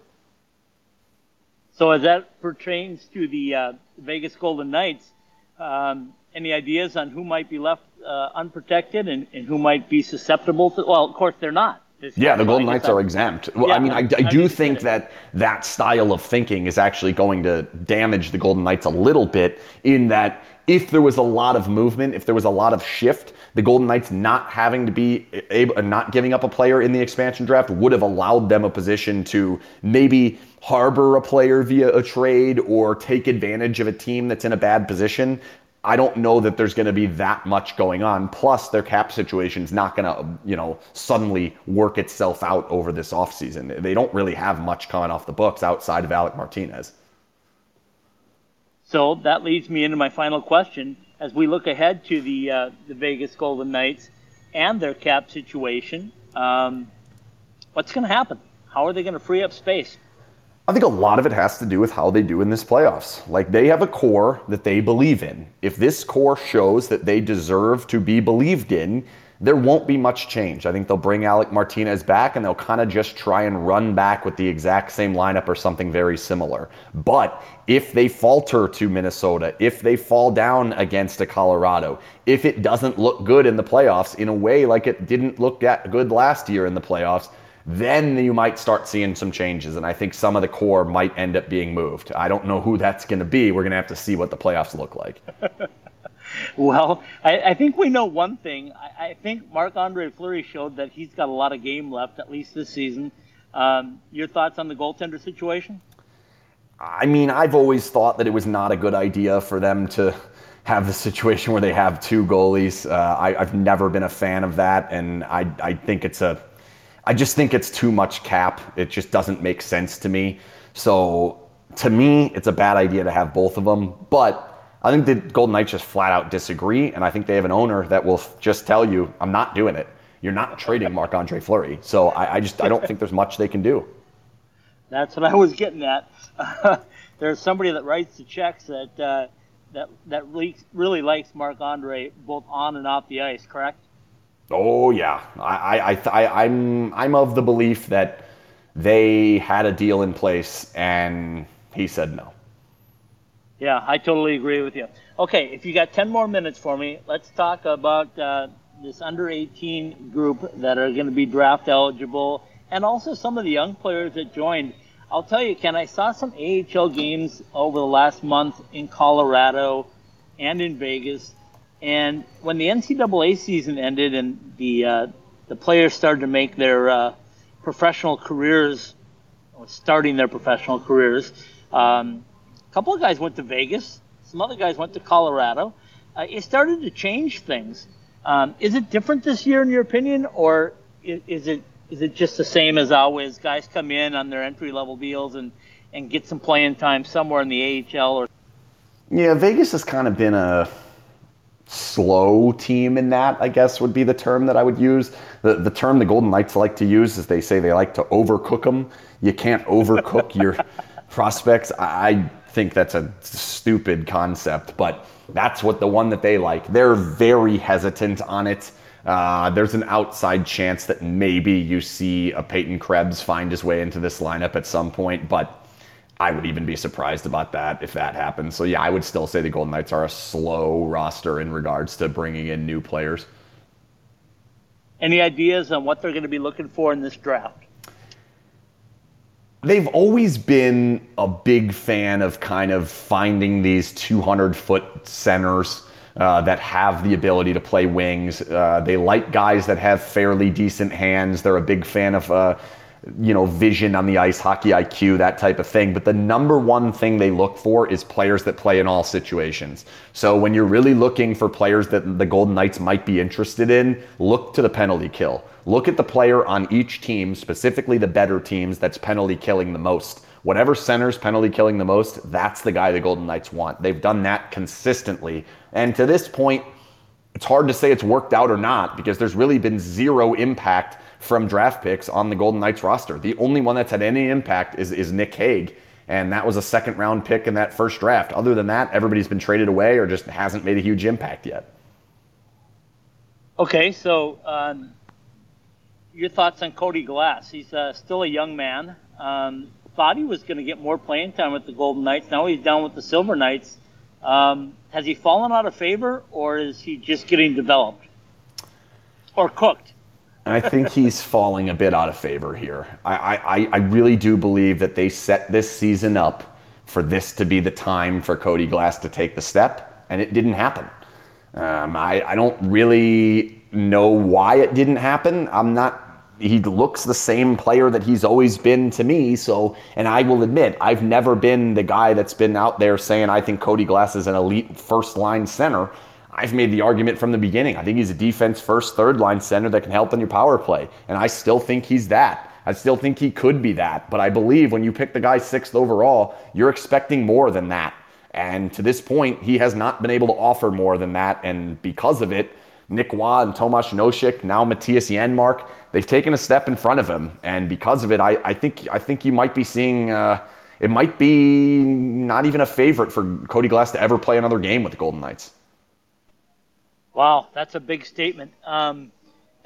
So as that pertains to the uh, Vegas Golden Knights, um, any ideas on who might be left uh, unprotected and, and who might be susceptible to? Well, of course they're not. yeah, the Golden Knights are exempt. Well, yeah, I mean, I, I do think that that style of thinking is actually going to damage the Golden Knights a little bit in that if there was a lot of movement, if there was a lot of shift, the Golden Knights not having to be able, not giving up a player in the expansion draft would have allowed them a position to maybe harbor a player via a trade or take advantage of a team that's in a bad position. I don't know that there's going to be that much going on. Plus, their cap situation is not going to, you know, suddenly work itself out over this offseason. They don't really have much coming off the books outside of Alec Martinez. So that leads me into my final question. As we look ahead to the uh, the Vegas Golden Knights and their cap situation, um, what's going to happen? How are they going to free up space? I think a lot of it has to do with how they do in this playoffs. Like they have a core that they believe in. If this core shows that they deserve to be believed in, there won't be much change. I think they'll bring Alec Martinez back and they'll kind of just try and run back with the exact same lineup or something very similar. But if they falter to Minnesota, if they fall down against a Colorado, if it doesn't look good in the playoffs in a way like it didn't look that good last year in the playoffs, then you might start seeing some changes. And I think some of the core might end up being moved. I don't know who that's going to be. We're going to have to see what the playoffs look like. well, I, I, think we know one thing. I, I think Marc Andre Fleury showed that he's got a lot of game left, at least this season. Um, your thoughts on the goaltender situation? I mean, I've always thought that it was not a good idea for them to have the situation where they have two goalies. Uh, I, have never been a fan of that, and I, I think it's a I just think it's too much cap. It just doesn't make sense to me. So to me, it's a bad idea to have both of them. But I think the Golden Knights just flat out disagree, and I think they have an owner that will just tell you, "I'm not doing it. You're not trading Marc Andre Fleury." So I, I, just I don't think there's much they can do. That's what I was getting at. There's somebody that writes the checks that uh, that that really likes Marc Andre both on and off the ice. Correct? Oh yeah, I, I, I, I'm, I'm of the belief that they had a deal in place and he said no. Yeah, I totally agree with you. Okay, if you got 10 more minutes for me, let's talk about uh, this under 18 group that are going to be draft eligible and also some of the young players that joined. I'll tell you, Ken, I saw some AHL games over the last month in Colorado and in Vegas and when the NCAA season ended and the uh, the players started to make their uh, professional careers starting their professional careers. Um, a couple of guys went to Vegas. Some other guys went to Colorado. Uh, it started to change things. Um, is it different this year, in your opinion, or is, is it is it just the same as always? Guys come in on their entry level deals and, and get some playing time somewhere in the AHL or. Yeah, Vegas has kind of been a slow team in that, I guess would be the term that I would use. The, the term the Golden Knights like to use is they say they like to overcook them. You can't overcook your prospects. I think that's a stupid concept, but that's what the one that they like. They're very hesitant on it. Uh, there's an outside chance that maybe you see a Peyton Krebs find his way into this lineup at some point, but I would even be surprised about that if that happens. So yeah, I would still say the Golden Knights are a slow roster in regards to bringing in new players. Any ideas on what they're going to be looking for in this draft? They've always been a big fan of kind of finding these 200 foot centers uh, that have the ability to play wings. Uh, they like guys that have fairly decent hands. They're a big fan of, uh, you know, vision on the ice, hockey IQ, that type of thing. But the number one thing they look for is players that play in all situations. So when you're really looking for players that the Golden Knights might be interested in, look to the penalty kill. Look at the player on each team, specifically the better teams, that's penalty killing the most whatever center's penalty killing the most, that's the guy the Golden Knights want. They've done that consistently. And to this point, it's hard to say it's worked out or not because there's really been zero impact from draft picks on the Golden Knights roster. The only one that's had any impact is, is Nick Hague. And that was a second round pick in that first draft. Other than that, everybody's been traded away or just hasn't made a huge impact yet. Okay, so um, your thoughts on Cody Glass? He's uh, still a young man. Um, thought he was going to get more playing time with the Golden Knights. Now he's down with the Silver Knights. Um, has he fallen out of favor, or is he just getting developed or cooked? I think he's falling a bit out of favor here. I, I, I really do believe that they set this season up for this to be the time for Cody Glass to take the step, and it didn't happen. Um, I, I don't really know why it didn't happen. I'm not he looks the same player that he's always been to me. So, and I will admit, I've never been the guy that's been out there saying I think Cody Glass is an elite first line center. I've made the argument from the beginning. I think he's a defense first, third line center that can help in your power play. And I still think he's that. I still think he could be that. But I believe when you pick the guy sixth overall, you're expecting more than that. And to this point, he has not been able to offer more than that. And because of it, Nick Roy and Tomas Nosek, now Mattias Janmark, they've taken a step in front of him, and because of it, I, I think I think you might be seeing. Uh, it might be not even a favorite for Cody Glass to ever play another game with the Golden Knights. Wow, that's a big statement. Um,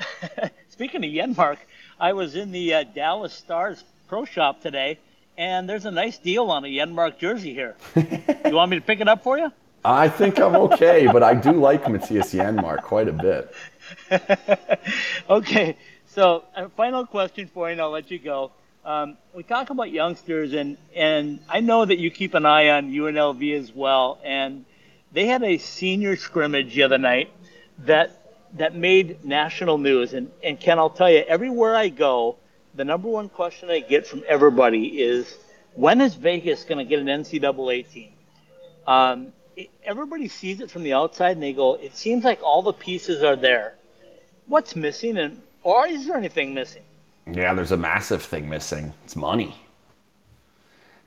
speaking of Janmark, I was in the uh, Dallas Stars Pro Shop today, and there's a nice deal on a Janmark jersey here. you want me to pick it up for you? I think I'm okay, but I do like Mattias Janmark quite a bit. okay, so a final question for you, and I'll let you go. Um, we talk about youngsters, and and I know that you keep an eye on UNLV as well. And they had a senior scrimmage the other night that that made national news. And and Ken, I'll tell you, everywhere I go, the number one question I get from everybody is, when is Vegas going to get an NCAA team? Um, everybody sees it from the outside and they go, it seems like all the pieces are there. What's missing, and or is there anything missing? Yeah, there's a massive thing missing. It's money.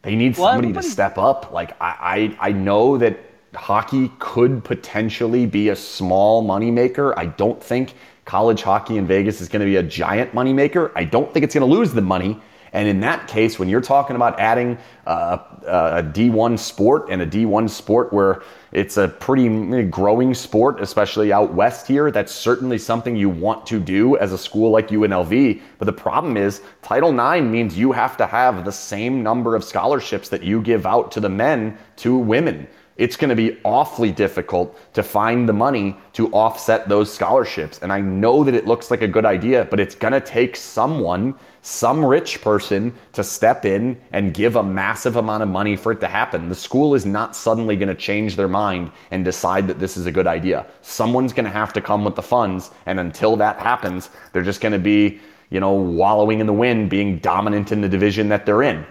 They need well, somebody to step up. Like I, I, I know that hockey could potentially be a small moneymaker. I don't think college hockey in Vegas is going to be a giant moneymaker. I don't think it's going to lose the money. And in that case, when you're talking about adding uh, a D1 sport and a D1 sport where it's a pretty growing sport, especially out west here, that's certainly something you want to do as a school like UNLV. But the problem is, Title IX means you have to have the same number of scholarships that you give out to the men to women it's going to be awfully difficult to find the money to offset those scholarships. And I know that it looks like a good idea, but it's going to take someone some rich person to step in and give a massive amount of money for it to happen. The school is not suddenly going to change their mind and decide that this is a good idea. Someone's going to have to come with the funds. And until that happens, they're just going to be, you know, wallowing in the wind, being dominant in the division that they're in.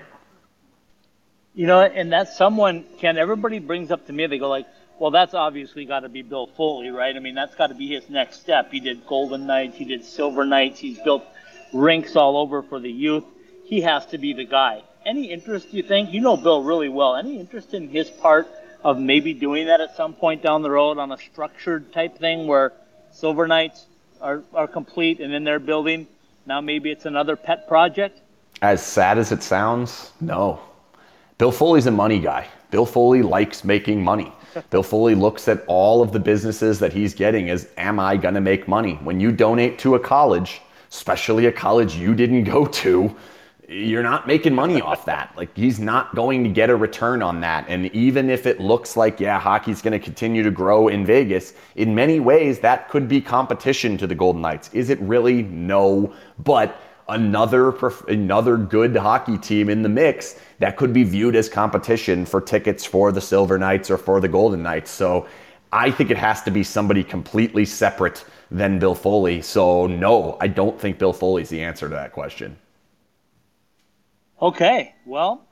You know, and that's someone, Ken, everybody brings up to me, they go like, well, that's obviously got to be Bill Foley, right? I mean, that's got to be his next step. He did Golden Knights, he did Silver Knights, he's built rinks all over for the youth. He has to be the guy. Any interest, you think? You know Bill really well. Any interest in his part of maybe doing that at some point down the road on a structured type thing where Silver Knights are, are complete and then they're building? Now maybe it's another pet project? As sad as it sounds, no. Bill Foley's a money guy. Bill Foley likes making money. Bill Foley looks at all of the businesses that he's getting as, am I going to make money? When you donate to a college, especially a college you didn't go to, you're not making money off that. Like he's not going to get a return on that. And even if it looks like, yeah, hockey's going to continue to grow in Vegas, in many ways that could be competition to the Golden Knights. Is it really? No. But another another good hockey team in the mix that could be viewed as competition for tickets for the Silver Knights or for the Golden Knights. So I think it has to be somebody completely separate than Bill Foley. So no, I don't think Bill Foley's the answer to that question. Okay, well,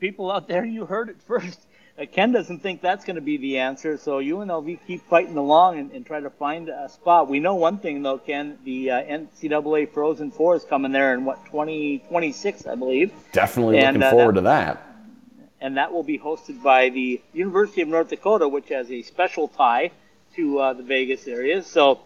people out there, you heard it first. Uh, Ken doesn't think that's going to be the answer, so UNLV keep fighting along and, and, try to find a spot. We know one thing though, Ken, the uh, NCAA Frozen Four is coming there in what 2026, I believe. Definitely and, looking uh, forward that, to that. And that will be hosted by the University of North Dakota, which has a special tie to uh, the Vegas area. So,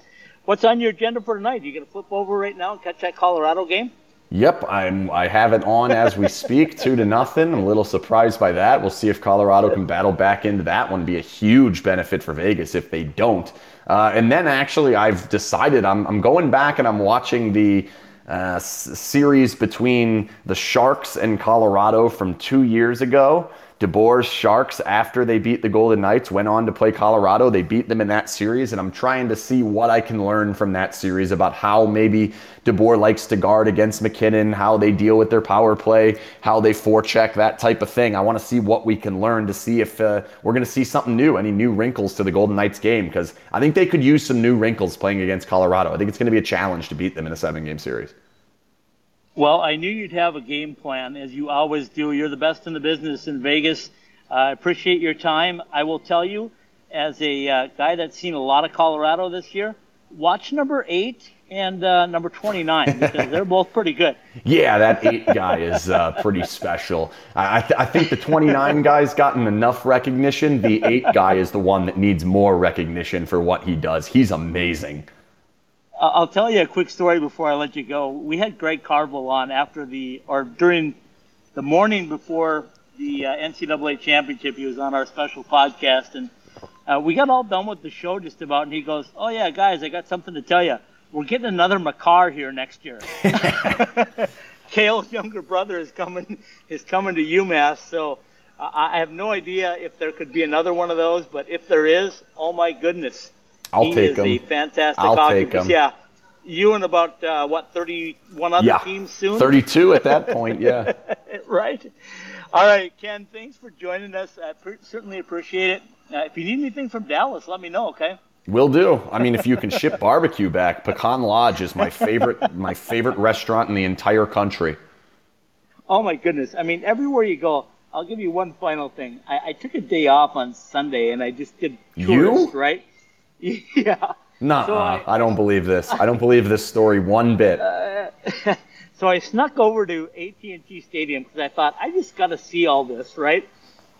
what's on your agenda for tonight? You going to flip over right now and catch that Colorado game? Yep, I'm. I have it on as we speak, two to nothing. I'm a little surprised by that. We'll see if Colorado can battle back into that one. Be a huge benefit for Vegas if they don't. Uh, and then actually, I've decided I'm, I'm going back and I'm watching the uh, s- series between the Sharks and Colorado from two years ago. DeBoer's Sharks, after they beat the Golden Knights, went on to play Colorado. They beat them in that series, and I'm trying to see what I can learn from that series about how maybe DeBoer likes to guard against MacKinnon, how they deal with their power play, how they forecheck, that type of thing. I want to see what we can learn to see if uh, we're going to see something new, any new wrinkles to the Golden Knights game, because I think they could use some new wrinkles playing against Colorado. I think it's going to be a challenge to beat them in a seven game series. Well, I knew you'd have a game plan, as you always do. You're the best in the business in Vegas. I uh, appreciate your time. I will tell you, as a uh, guy that's seen a lot of Colorado this year, watch number eight and uh, number 29 because they're both pretty good. Yeah, that eight guy is uh, pretty special. I, th- I, think the 29 guy's gotten enough recognition. The eight guy is the one that needs more recognition for what he does. He's amazing. I'll tell you a quick story before I let you go. We had Greg Carvel on after the, or during the morning before the uh, NCAA championship. He was on our special podcast, and uh, we got all done with the show just about. And he goes, "Oh yeah, guys, I got something to tell you. We're getting another Makar here next year. Cale's younger brother is coming is coming to UMass, so." I have no idea if there could be another one of those, but if there is, oh my goodness, I'll he take him. a fantastic I'll take him. Yeah, you and about uh, what 31 other yeah. teams soon. 32 at that point. Yeah. right. All right, Ken. Thanks for joining us. I pre- certainly appreciate it. Uh, if you need anything from Dallas, let me know. Okay. Will do. I mean, if you can ship barbecue back, Pecan Lodge is my favorite my favorite restaurant in the entire country. Oh my goodness! I mean, everywhere you go, I'll give you one final thing. I, I took a day off on Sunday and I just did tourist, you? right? yeah. No, so I, I, don't believe this. I don't believe this story one bit. Uh, so I snuck over to AT&T Stadium because I thought I just got to see all this, right?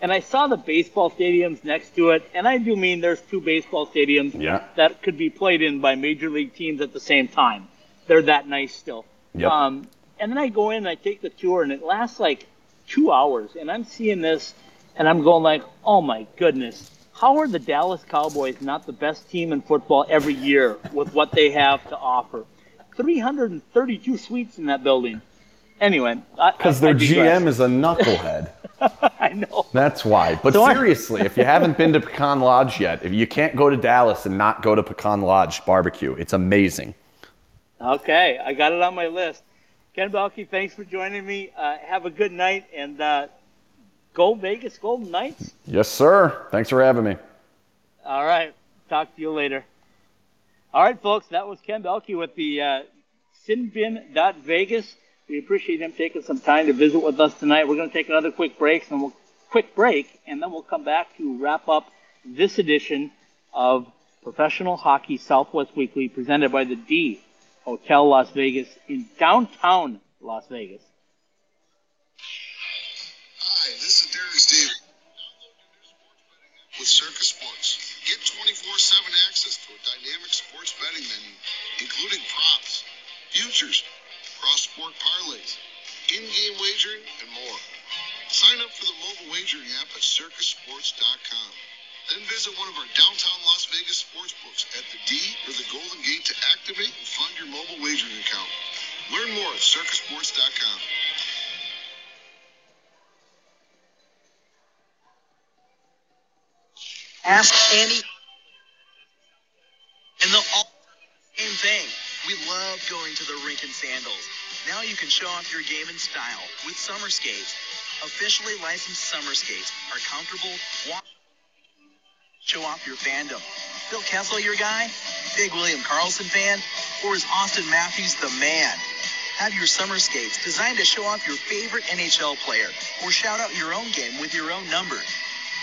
And I saw the baseball stadiums next to it, and I do mean there's two baseball stadiums yeah. that could be played in by major league teams at the same time. They're that nice still. Yep. Um, and then I go in and I take the tour, and it lasts like two hours, and I'm seeing this, and I'm going like, oh my goodness how are the Dallas Cowboys not the best team in football every year with what they have to offer? 332 suites in that building. Anyway, because their GM is a knucklehead. I know. That's why. But so seriously, if you haven't been to Pecan Lodge yet, if you can't go to Dallas and not go to Pecan Lodge barbecue, it's amazing. Okay, I got it on my list. Ken Boehlke, thanks for joining me. Uh, have a good night, and uh, Go Vegas Golden Knights. Yes, sir. Thanks for having me. All right. Talk to you later. All right, folks. That was Ken Boehlke with the uh, sinbin.vegas. We appreciate him taking some time to visit with us tonight. We're going to take another quick break, and we'll quick break, and then we'll come back to wrap up this edition of Professional Hockey Southwest Weekly, presented by the D Hotel Las Vegas in downtown Las Vegas. Hi, this is Derek Stevens. With Circa Sports. Get 24-7 access to a dynamic sports betting menu, including props, futures, cross-sport parlays, in-game wagering, and more. Sign up for the mobile wagering app at circasports.com. Then visit one of our downtown Las Vegas sports books at the D or the Golden Gate to activate and fund your mobile wagering account. Learn more at circasports.com. Ask any, and they'll all same thing. We love going to the rink in sandals. Now you can show off your game in style with summer skates. Officially licensed summer skates are comfortable. Walk- show off your fandom. Phil Kessel, your guy? Big William Karlsson fan? Or is Auston Matthews the man? Have your summer skates designed to show off your favorite NHL player or shout out your own game with your own number.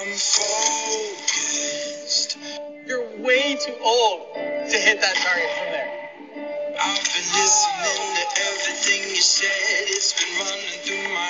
I'm focused. You're way too old to hit that target from there. I've been listening to everything you said. It's been running through my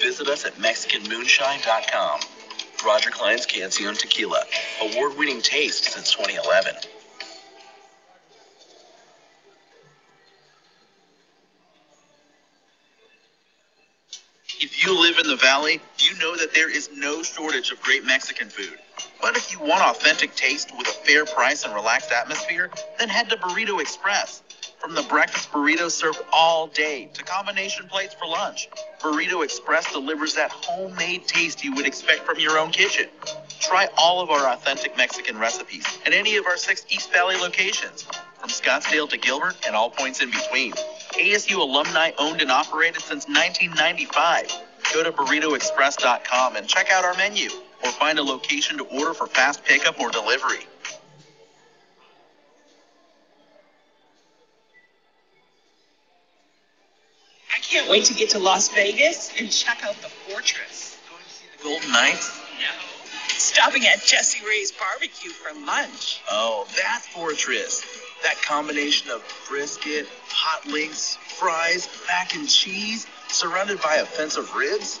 Visit us at MexicanMoonshine.com. Roger Clyne's Cancion Tequila, award-winning taste since 2011. If you live in the valley, you know that there is no shortage of great Mexican food. But if you want authentic taste with a fair price and relaxed atmosphere, then head to Burrito Express. From the breakfast burritos served all day to combination plates for lunch, Burrito Express delivers that homemade taste you would expect from your own kitchen. Try all of our authentic Mexican recipes at any of our six East Valley locations, from Scottsdale to Gilbert and all points in between. ASU alumni owned and operated since 1995. Go to burritoexpress.com and check out our menu or find a location to order for fast pickup or delivery. I can't wait to get to Las Vegas and check out the fortress. Going to see the Golden Knights? No. Stopping at Jessie Rae's barbecue for lunch. Oh, that fortress. That combination of brisket, hot links, fries, mac and cheese, surrounded by offensive ribs?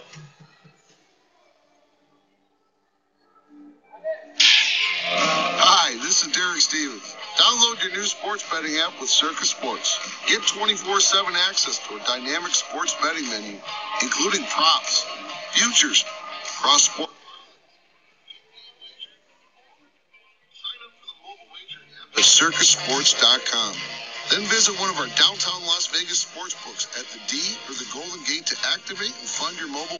This is Derek Stevens. Download your new sports betting app with Circa Sports. Get 24 7 access to a dynamic sports betting menu, including props, futures, cross sports. at circasports.com. Then visit one of our downtown Las Vegas sports books at the D or the Golden Gate to activate and fund your mobile.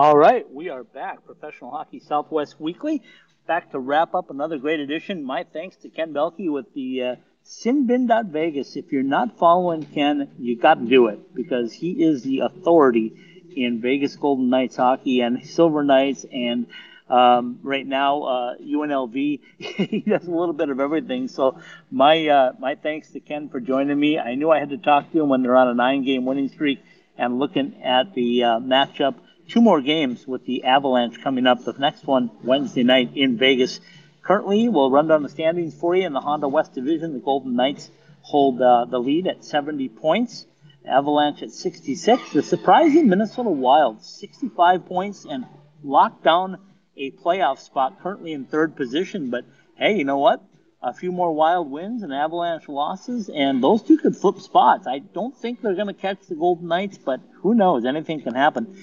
All right, we are back. Professional Hockey Southwest Weekly. Back to wrap up another great edition. My thanks to Ken Boehlke with the uh, Sinbin.Vegas. If you're not following Ken, you got to do it because he is the authority in Vegas Golden Knights hockey and Silver Knights and um, right now uh, UNLV. he does a little bit of everything. So my uh, my thanks to Ken for joining me. I knew I had to talk to him when they're on a nine-game winning streak and looking at the uh, matchup two more games with the Avalanche coming up. The next one Wednesday night in Vegas. Currently, we'll run down the standings for you in the Honda West Division. The Golden Knights hold uh, the lead at 70 points. Avalanche at 66. The surprising Minnesota Wild, 65 points and locked down a playoff spot, currently in third position. But hey, you know what? A few more Wild wins and Avalanche losses, and those two could flip spots. I don't think they're going to catch the Golden Knights, but who knows? Anything can happen.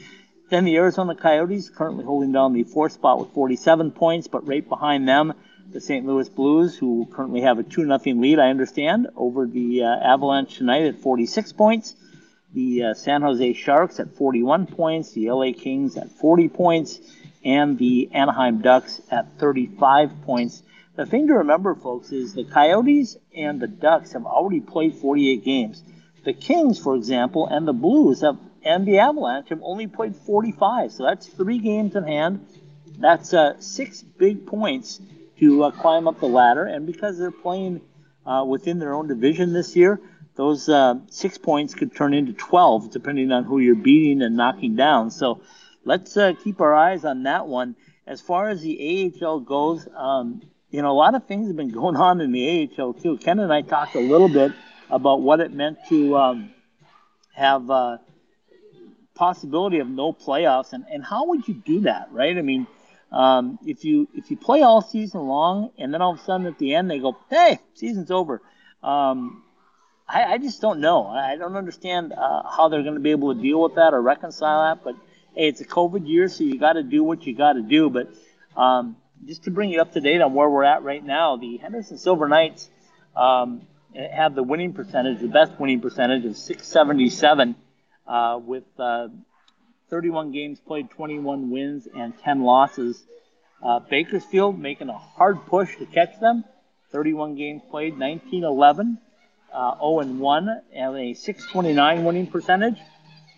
Then the Arizona Coyotes currently holding down the fourth spot with 47 points, but right behind them, the St. Louis Blues, who currently have a 2 0 lead, I understand, over the uh, Avalanche tonight at 46 points. The uh, San Jose Sharks at 41 points, the LA Kings at 40 points, and the Anaheim Ducks at 35 points. The thing to remember, folks, is the Coyotes and the Ducks have already played 48 games. The Kings, for example, and the Blues have and the Avalanche have only played 45. So that's three games in hand. That's uh, six big points to uh, climb up the ladder. And because they're playing uh, within their own division this year, those uh, six points could turn into 12, depending on who you're beating and knocking down. So let's uh, keep our eyes on that one. As far as the AHL goes, um, you know, a lot of things have been going on in the AHL too. Ken and I talked a little bit about what it meant to um, have uh, possibility of no playoffs, and, and how would you do that, right? I mean, um, if you if you play all season long, and then all of a sudden at the end they go, "Hey, season's over," um, I, I just don't know. I don't understand uh, how they're going to be able to deal with that or reconcile that. But hey, it's a COVID year, so you got to do what you got to do. But um, just to bring you up to date on where we're at right now, the Henderson Silver Knights um, have the winning percentage, the best winning percentage of 677 uh, with uh, 31 games played, 21 wins, and 10 losses. Uh, Bakersfield making a hard push to catch them. 31 games played, 19 11, uh, 0 and 1, and a 629 winning percentage.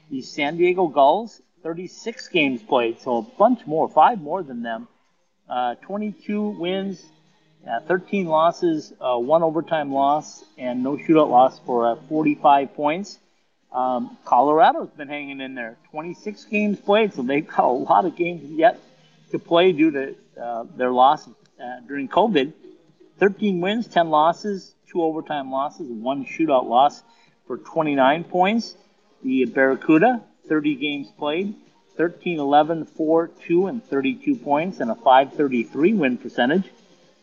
The San Diego Gulls, 36 games played, so a bunch more, five more than them. Uh, 22 wins, uh, 13 losses, uh, one overtime loss, and no shootout loss for uh, 45 points. Um, Colorado's been hanging in there. 26 games played, so they've got a lot of games yet to play due to uh, their loss uh, during COVID. 13 wins, 10 losses, two overtime losses, one shootout loss for 29 points. The Barracuda, 30 games played, 13, 11, 4, 2, and 32 points, and a 533 win percentage.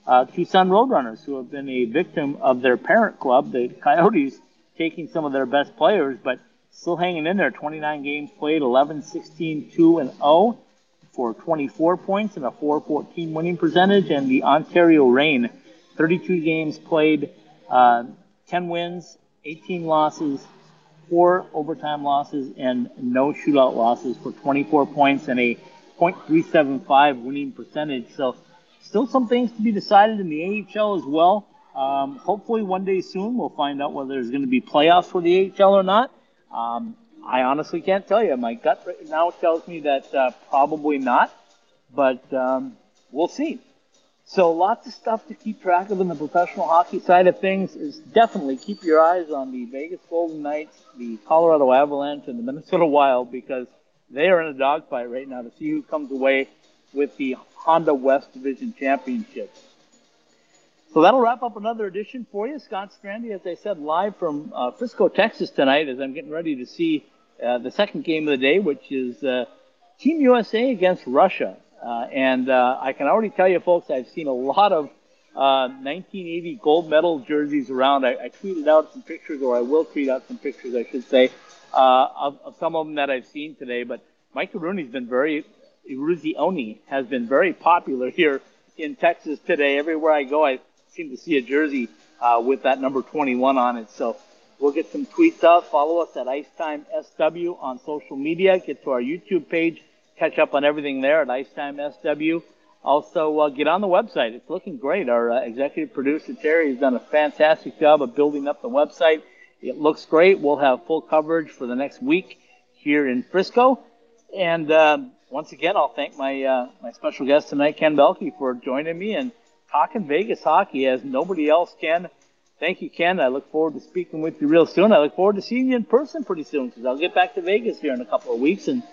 Uh, Tucson Roadrunners, who have been a victim of their parent club, the Coyotes, taking some of their best players, but still hanging in there. 29 games played, 11, 16, 2, and 0 for 24 points and a 414 winning percentage. And the Ontario Reign, 32 games played, uh, 10 wins, 18 losses, four overtime losses, and no shootout losses for 24 points and a .375 winning percentage. So still some things to be decided in the AHL as well. Um, hopefully, one day soon, we'll find out whether there's going to be playoffs for the AHL or not. Um, I honestly can't tell you. My gut right now tells me that uh, probably not, but um, we'll see. So, lots of stuff to keep track of in the professional hockey side of things. Is definitely keep your eyes on the Vegas Golden Knights, the Colorado Avalanche, and the Minnesota Wild because they are in a dogfight right now to see who comes away with the Honda West Division Championship. So that'll wrap up another edition for you. Scott Strandy, as I said, live from uh, Frisco, Texas tonight as I'm getting ready to see uh, the second game of the day, which is uh, Team USA against Russia. Uh, and uh, I can already tell you, folks, I've seen a lot of 1980 uh, gold medal jerseys around. I, I, tweeted out some pictures, or I will tweet out some pictures, I should say, of, of, some of them that I've seen today. But Mike Rooney's been very Eruzione has been very popular here in Texas today. Everywhere I go, I seem to see a jersey uh, with that number 21 on it. So we'll get some tweets out. Follow us at Icetime SW on social media. Get to our YouTube page. Catch up on everything there at Icetime SW. Also, uh, get on the website. It's looking great. Our uh, executive producer, Terry, has done a fantastic job of building up the website. It looks great. We'll have full coverage for the next week here in Frisco. And um, once again, I'll thank my uh, my special guest tonight, Ken Boehlke, for joining me and talking Vegas hockey as nobody else can. Thank you, Ken. I look forward to speaking with you real soon. I look forward to seeing you in person pretty soon because I'll get back to Vegas here in a couple of weeks and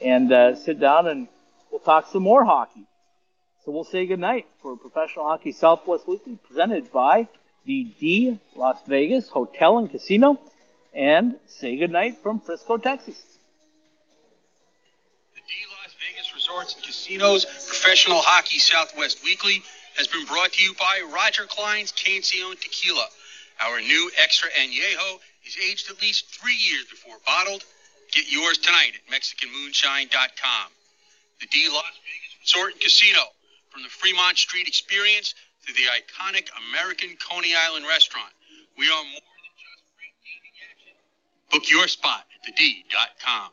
and uh, sit down and we'll talk some more hockey. So we'll say goodnight for Professional Hockey Southwest Weekly presented by the D Las Vegas Hotel and Casino and say goodnight from Frisco, Texas. The D Las Vegas Resorts and Casinos Professional Hockey Southwest Weekly has been brought to you by Roger Clyne's Cancion Tequila. Our new extra añejo is aged at least three years before bottled. Get yours tonight at MexicanMoonshine.com. The D Las Vegas Resort and Casino from the Fremont Street Experience to the iconic American Coney Island restaurant. We are more than just great gaming action. Book your spot at thed.com.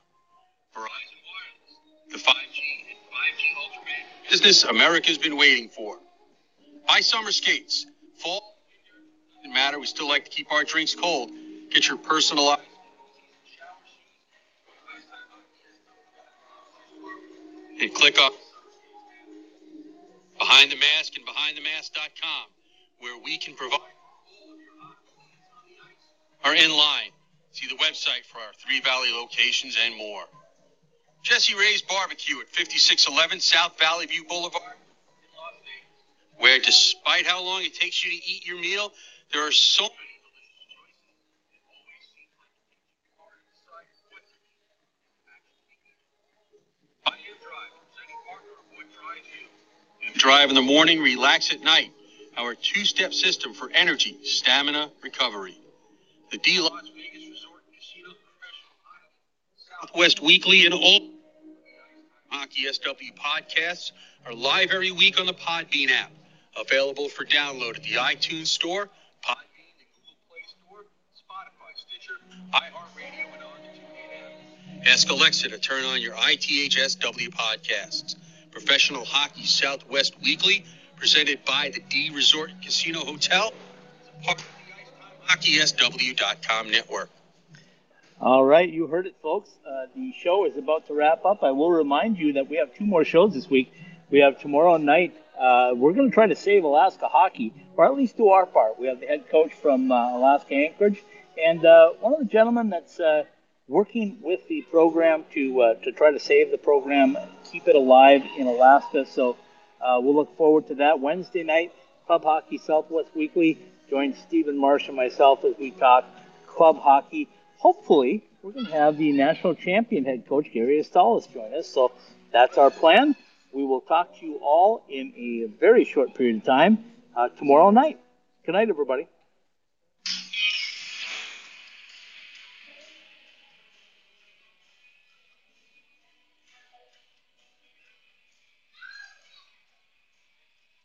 Verizon Wireless, the 5G and 5G Ultra business America's been waiting for. Buy summer skates. Fall, doesn't matter. We still like to keep our drinks cold. Get your personalized and click up Behind the Mask and BehindTheMask.com, where we can provide are in line. See the website for our Three Valley locations and more. Jessie Rae's Barbecue at 5611 South Valley View Boulevard, where despite how long it takes you to eat your meal, there are so many drive, in the morning, relax at night. Our two-step system for energy, stamina, recovery. The D Las Vegas Resort Casino Professional Southwest Weekly and all Hockey SW podcasts are live every week on the Podbean app. Available for download at the iTunes Store, Podbean, the Google Play Store, Spotify, Stitcher, iHeartRadio, and on the TuneIn. Ask Alexa to turn on your ITHSW podcasts. Professional Hockey Southwest Weekly, presented by the D Resort Casino Hotel, part of the HockeySW.com network. All right, you heard it, folks. Uh, the show is about to wrap up. I will remind you that we have two more shows this week. We have tomorrow night. Uh, we're going to try to save Alaska hockey, or at least do our part. We have the head coach from uh, Alaska Anchorage, and uh, one of the gentlemen that's uh, working with the program to uh, to try to save the program, keep it alive in Alaska. So uh, we'll look forward to that Wednesday night. Club Hockey Southwest Weekly. Join Stephen Marsh and myself as we talk club hockey. Hopefully, we're going to have the national champion head coach Gary Astalis join us. So that's our plan. We will talk to you all in a very short period of time uh, tomorrow night. Good night, everybody.